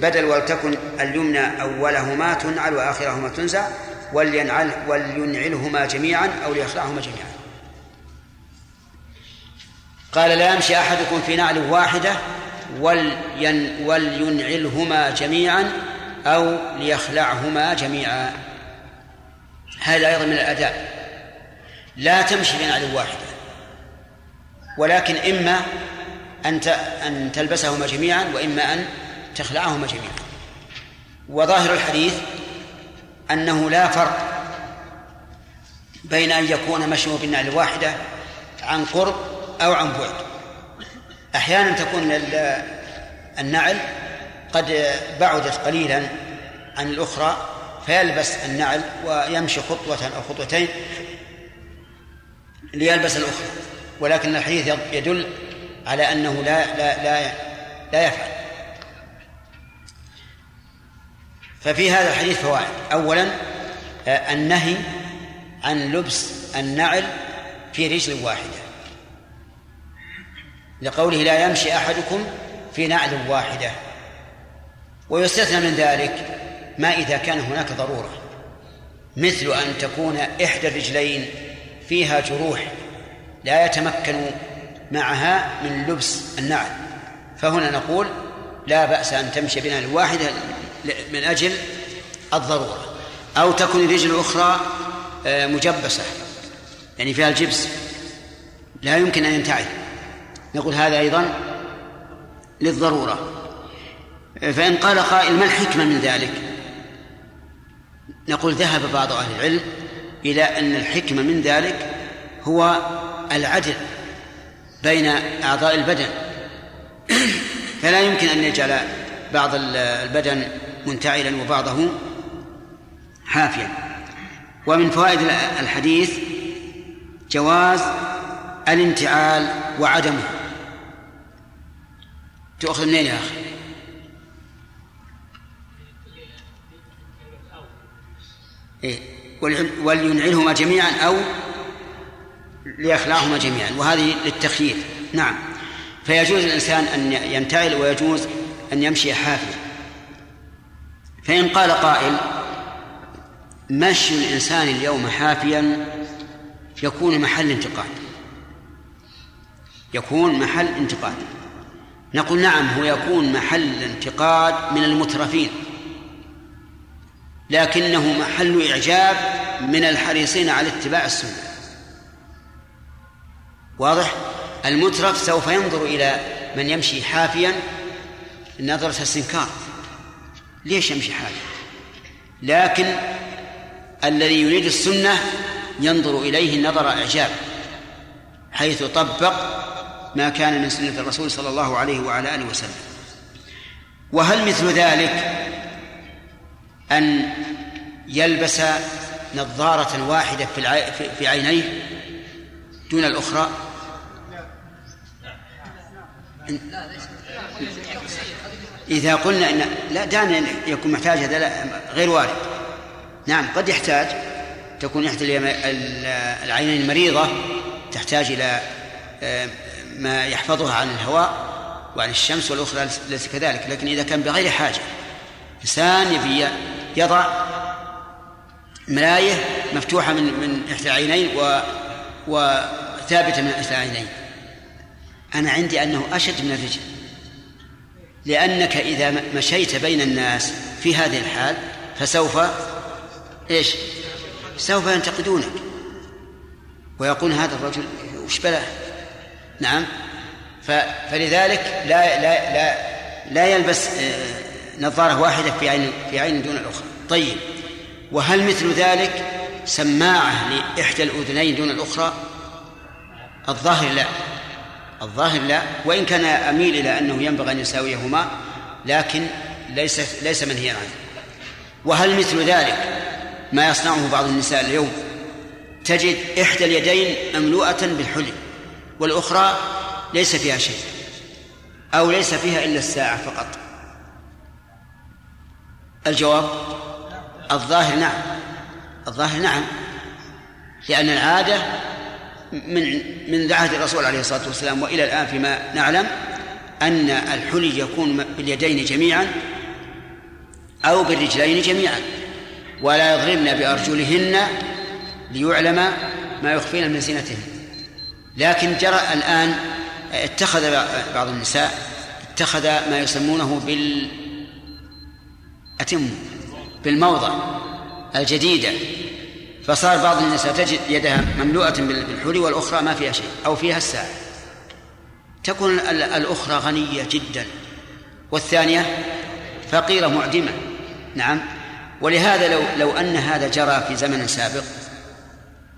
بدل ولتكن اليمنى أولهما تنعل وآخرهما تنزع ولينعل ولينعلهما جميعا أو ليخلعهما جميعا. قال لا يمشي أحدكم في نعل واحدة ولين ولينعلهما جميعا أو ليخلعهما جميعا. هذا أيضا من الأداء. لا تمشي بنعل واحدة ولكن إما أن أن تلبسهما جميعا وإما أن تخلعهما جميعا. وظاهر الحديث أنه لا فرق بين أن يكون مشيه بالنعل الواحدة عن قرب أو عن بعد. أحيانا تكون النعل قد بعدت قليلا عن الأخرى فيلبس النعل ويمشي خطوة أو خطوتين ليلبس الأخرى. ولكن الحديث يدل على أنه لا لا لا لا يفعل. ففي هذا الحديث فوائد. أولا آه، النهي عن لبس النعل في رجل واحدة. لقوله لا يمشي أحدكم في نعل واحدة. ويستثنى من ذلك ما إذا كان هناك ضرورة. مثل أن تكون إحدى الرجلين فيها جروح لا يتمكن معها من لبس النعل. فهنا نقول لا بأس أن تمشي بنا الواحدة من أجل الضرورة أو تكون الرجل الأخرى آه، مجبسة يعني فيها الجبس لا يمكن أن ينتعل. نقول هذا أيضا للضرورة. فإن قال قائل ما الحكمة من ذلك؟ نقول ذهب بعض أهل العلم إلى أن الحكمة من ذلك هو العدل بين أعضاء البدن. فلا يمكن أن يجعل بعض البدن منتعلا وبعضه حافيا. ومن فوائد الحديث جواز الانتعال وعدمه. تؤخذ منين يا أخي؟ إيه. ولينعلهما جميعا أو ليخلعهما جميعا. وهذه للتخيير. نعم. فيجوز الإنسان أن ينتعل ويجوز أن يمشي حافيا فإن قال قائل مشي الإنسان اليوم حافيا يكون محل انتقاد. يكون محل انتقاد. نقول نعم هو يكون محل انتقاد من المترفين. لكنه محل إعجاب من الحريصين على اتباع السنة. واضح؟ المترف سوف ينظر إلى من يمشي حافيا نظرة استنكار. ليش يمشي حافيا؟ لكن الذي يريد السنة ينظر إليه نظر إعجاب حيث طبق ما كان من سنة الرسول صلى الله عليه وعلى آله وسلم. وهل مثل ذلك أن يلبس نظارة واحدة في في عينيه دون الأخرى؟ إذا قلنا إن لا دعنا يكون محتاج هذا لا غير وارد. نعم قد يحتاج. تكون إحدى العينين مريضة تحتاج إلى آه، ما يحفظها عن الهواء وعن الشمس والأخرى ليس كذلك. لكن إذا كان بغير حاجة إنسان يضع ملاية مفتوحة من من إحدى العينين و وثابتة من إحدى العينين أنا عندي أنه أشد من الرجل. لأنك إذا مشيت بين الناس في هذه الحال فسوف إيش؟ سوف ينتقدونك. ويقول هذا الرجل وش بلاه نعم. فلذلك لا لا لا لا يلبس آه، نظارة واحدة في عين في عين دون الأخرى. طيب وهل مثل ذلك سماعة لإحدى الأذنين دون الأخرى؟ الظاهر لا. الظاهر لا وإن كان أميل إلى أنه ينبغي أن يساويهما لكن ليس ليس منهيا عنه. وهل مثل ذلك ما يصنعه بعض النساء اليوم تجد إحدى اليدين مملوءة بالحلي والأخرى ليس فيها شيء أو ليس فيها إلا الساعة فقط؟ الجواب الظاهر نعم. الظاهر نعم. لأن العادة من من عهد الرسول عليه الصلاة والسلام وإلى الآن فيما نعلم أن الحلي يكون باليدين جميعا أو بالرجلين جميعا ولا يضربن بأرجلهن ليعلم ما يخفين من زينتهن. لكن جرى الآن اتخذ بعض النساء اتخذ ما يسمونه بال أتم بالموضع الجديدة فصار بعض النساء تجد يدها مملوءة بالحلي والأخرى ما فيها شيء أو فيها الساعة. تكون الأخرى غنية جدا. والثانية فقيرة معدمة. نعم. ولهذا لو لو أن هذا جرى في زمن سابق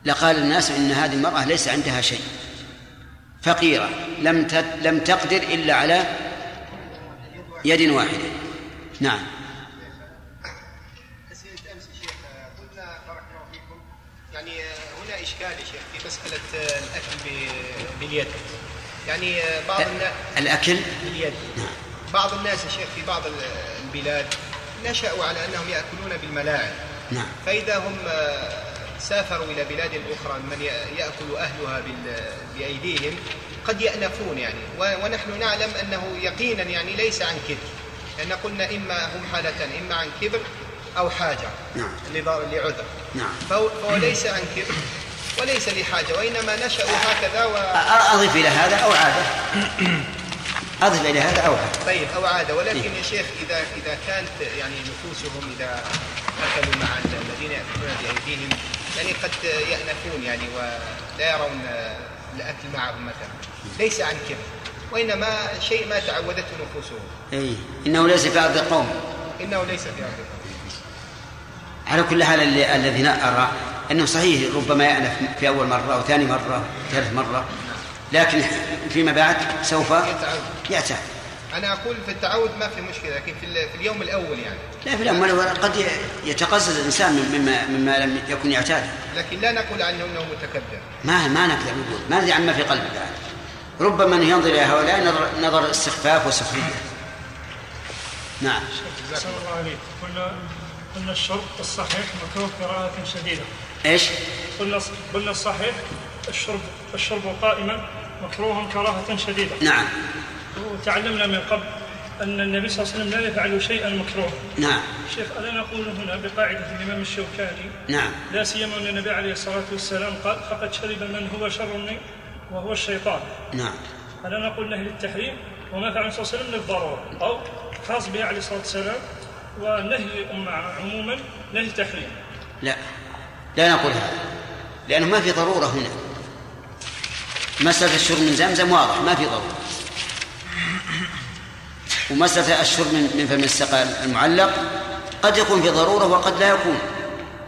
لقال الناس إن هذه المرأة ليس عندها شيء. فقيرة. لم لم تقدر إلا على يد واحدة. نعم. هنا اشكال يا شيخ في مسألة الأكل باليد. يعني بعض الناس الأكل؟ باليد. نعم. بعض الناس يا شيخ في بعض البلاد نشأوا على أنهم يأكلون بالملاعب نعم. فإذا هم سافروا إلى بلاد أخرى من يأكل أهلها بأيديهم قد يأنفون يعني. ونحن نعلم أنه يقينا يعني ليس عن كبر. لأن قلنا إما هم حالة إما عن كبر أو حاجة. نعم. لعذر. نعم. فهو ليس عن كبر. وليس لحاجة وإنما نشأوا هكذا و... أضف إلى هذا أو عادة أضف إلى هذا أو عادة طيب أو عادة ولكن يا شيخ إذا إذا كانت يعني نفوسهم إذا أكلوا مع الذين يأكلون بأيديهم يعني قد يأنفون يعني ولا يرون الأكل معهم مثلا. ليس عن كبر وإنما شيء ما تعودته نفوسهم. أي إنه ليس في أرض قوم إنه ليس في أرض على كل حال الذي أرى أنه صحيح ربما يأنف في أول مرة أو ثاني مرة ثالث مرة. لكن فيما بعد سوف يعتاد أنا أقول في التعود ما في مشكلة لكن في, في اليوم الأول يعني. لا في اليوم الأول قد يتقزز الإنسان مما مما لم يكن يعتاد. لكن لا نقول عنه أنه متكبر. ما ما نقدر نقول. ما ندري عما في قلبه بعد. ربما أنه ينظر إلى هؤلاء نظر, نظر استخفاف وسخرية. نعم. الله عليه قلنا قلنا الشرب الصحيح مكروه كراهة شديدة. إيش؟ قلنا قلنا الصحيح الشرب الشرب قائما مكروه كراهة شديدة. نعم. وتعلمنا من قبل أن النبي صلى الله عليه وسلم لا يفعل شيئا مكروه. نعم. شيخ ألا نقول هنا بقاعدة الإمام الشوكاني؟ نعم. لا سيما أن النبي عليه الصلاة والسلام قال فقد شرب من هو شر مني وهو الشيطان. نعم. ألا نقول نهي للتحريم وما فعل صلى الله عليه وسلم للضرورة أو خاص به عليه الصلاة والسلام ونهي عموما نهي تحريم لا لا نقول هذا لأنه ما في ضرورة هنا. مسألة الشرب من زمزم واضح ما في ضرورة. ومسألة الشرب من فم السقى المعلق قد يكون في ضرورة وقد لا يكون.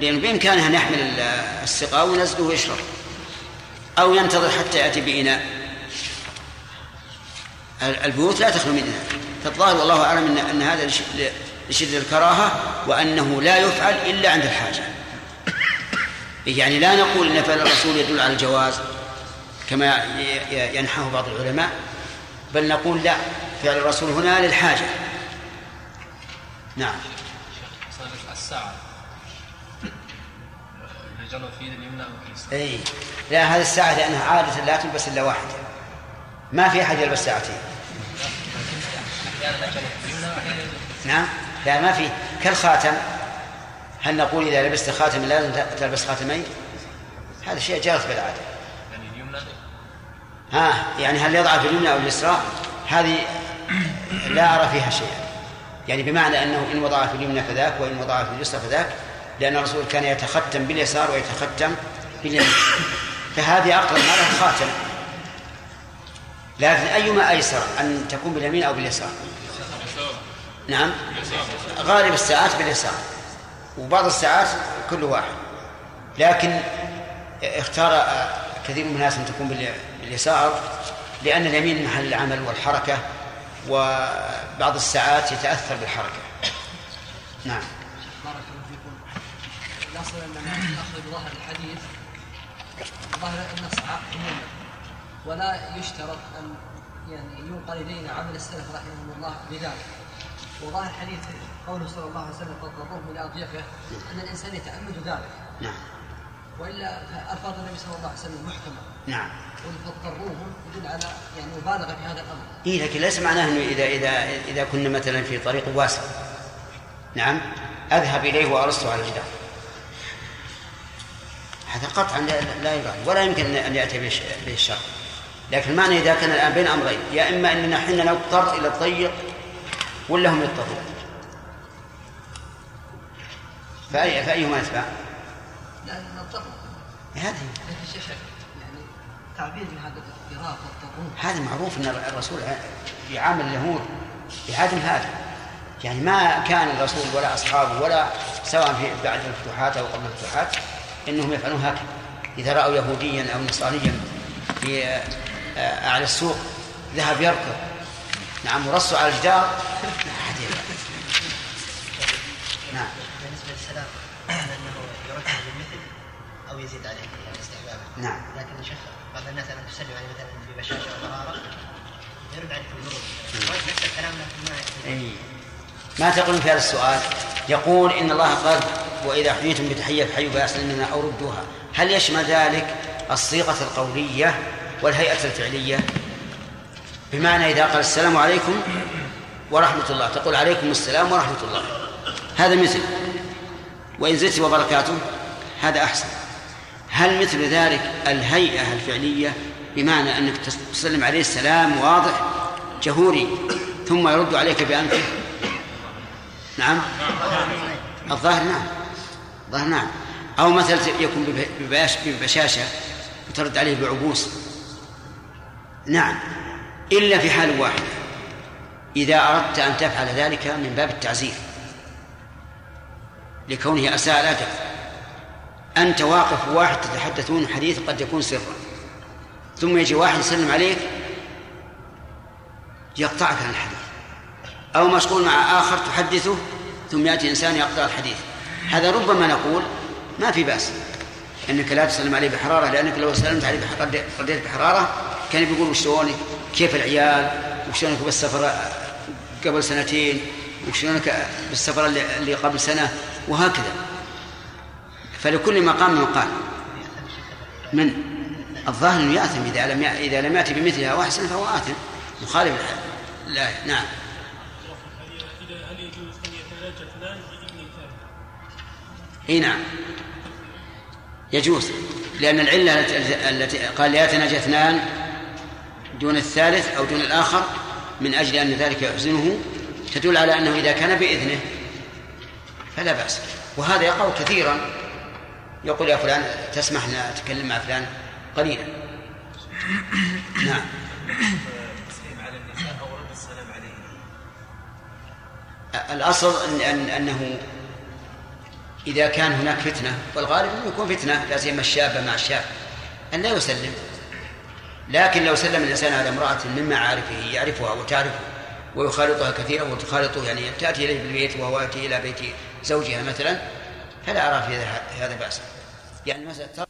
لأنه بإمكانه أن يحمل السقاء وينزله ويشرب. أو ينتظر حتى يأتي بإناء. البيوت لا تخلو من إناء. فالظاهر والله أعلم أن هذا لشدة الكراهة وأنه لا يفعل إلا عند الحاجة. يعني لا نقول أن فعل الرسول يدل على الجواز كما ينحاه بعض العلماء بل نقول لا فعل الرسول هنا للحاجة. نعم. الساعة في اليمنى اي لا هذه الساعة لأنها عادة لا تلبس إلا واحدة. ما في أحد يلبس ساعتين. نعم. لا ما في. كالخاتم. هل نقول إذا لبست خاتم لازم تلبس خاتمين؟ هذا شيء جارت بالعادة. يعني اليمنى؟ ها يعني هل يضع في اليمنى أو اليسرى؟ هذه لا أرى فيها شيئا. يعني بمعنى أنه إن وضع في اليمنى فذاك وإن وضع في اليسرى فذاك لأن الرسول كان يتختم باليسار ويتختم باليمين فهذه أقرب ما لها خاتم لكن أيما أيسر أن تكون باليمين أو باليسار. نعم. غالب الساعات باليسار. وبعض الساعات كل واحد. لكن اختار كثير من الناس أن تكون باليسار لأن اليمين محل العمل والحركة وبعض الساعات يتأثر بالحركة. نعم. بارك الله فيكم الأصل أننا نأخذ بظاهر الحديث ظاهر النص ولا يشترط أن يعني ينقل إلينا عمل السلف رحمهم الله بذلك. وظاهر الحديث قوله صلى الله عليه وسلم فاضربوه من أضيافه أن الإنسان يتعمد ذلك. نعم. وإلا الفاظ النبي صلى الله عليه وسلم محكمة. نعم. فاضطروهم يدل على يعني مبالغة في هذا الأمر. اي لكن ليس معناه إنه اذا اذا إذا كنا مثلا في طريق واسع. نعم. أذهب إليه وارصه على الجدار. هذا قطعا لا يبالي. ولا يمكن ان يأتي به الشر. لكن المعنى إذا كان الآن بين أمرين يا إما أننا حنا نضطر إلى الضيق ولا هم يضطرون. فأي فأيهما أتبع؟ لا نضطر هذه. يعني تعبير هذا الاضطراب هذا معروف إن الرسول يعامل اليهود بعدم هذا. يعني ما كان الرسول ولا أصحابه ولا سواء في بعد الفتوحات أو قبل الفتوحات إنهم يفعلون هكذا. إذا رأوا يهوديا أو نصرانيا في آه، أعلى السوق ذهب يركض. نعم ورصوا على الجدار. يزيد عليه يعني نعم. لكن الشيخ بعض الناس لما تسلم عليه مثلا ببشاشه ومراره يرد نفس الكلام لكن ما تقولون في هذا السؤال؟ يقول إن الله قال وإذا حييتم بتحية فحيوا باحسن منها أو ردوها هل يشمل ذلك الصيغة القولية والهيئة الفعلية؟ بمعنى إذا قال السلام عليكم ورحمة الله تقول عليكم السلام ورحمة الله. هذا مثل. وإن زدت وبركاته هذا أحسن. هل مثل ذلك الهيئة الفعلية بمعنى أنك تسلم عليه السلام واضح جهوري ثم يرد عليك بأنفه؟ نعم. الظاهر نعم. الظاهر نعم. أو مثلا يكون ببشاشة وترد عليه بعبوس؟ نعم. إلا في حال واحدة. إذا أردت أن تفعل ذلك من باب التعزير. لكونه أساء الأدب أنت واقف واحد تتحدثون حديث قد يكون سرا. ثم يجي واحد يسلم عليك يقطعك عن الحديث. أو مشغول مع آخر تحدثه ثم يأتي إنسان يقطع الحديث. هذا ربما نقول ما في بأس أنك لا تسلم عليه بحرارة لأنك لو سلمت عليه رديت بحرارة كان بيقول وشلونك كيف العيال؟ وشلونك بالسفر قبل سنتين؟ وشلونك بالسفر اللي قبل سنة؟ وهكذا. فلكل مقام مقال من؟ الظاهر إنه يأثم إذا لم إذا لم يأتي بمثلها واحسن فهو آثم. مخالف لا نعم. إي نعم. يجوز. لأن العلة التي قال لا يتناجى اثنان دون الثالث أو دون الآخر من أجل أن ذلك يحزنه تدل على أنه إذا كان بإذنه فلا بأس. وهذا يقع كثيرا يقول يا فلان تسمح لنا أتكلم مع فلان؟ قليلا. نعم. الأصل أن أن أنه إذا كان هناك فتنة والغالب أنه يكون فتنة لا سيما الشاب مع الشاب أن لا يسلم. لكن لو سلم الإنسان على امرأة من معارفه يعرفها وتعرفه ويخالطها كثيرا وتخالطه يعني تأتي إليه بالبيت وهو يأتي إلى بيت زوجها مثلا فلا أرى في هذا بأسا يعني مثلا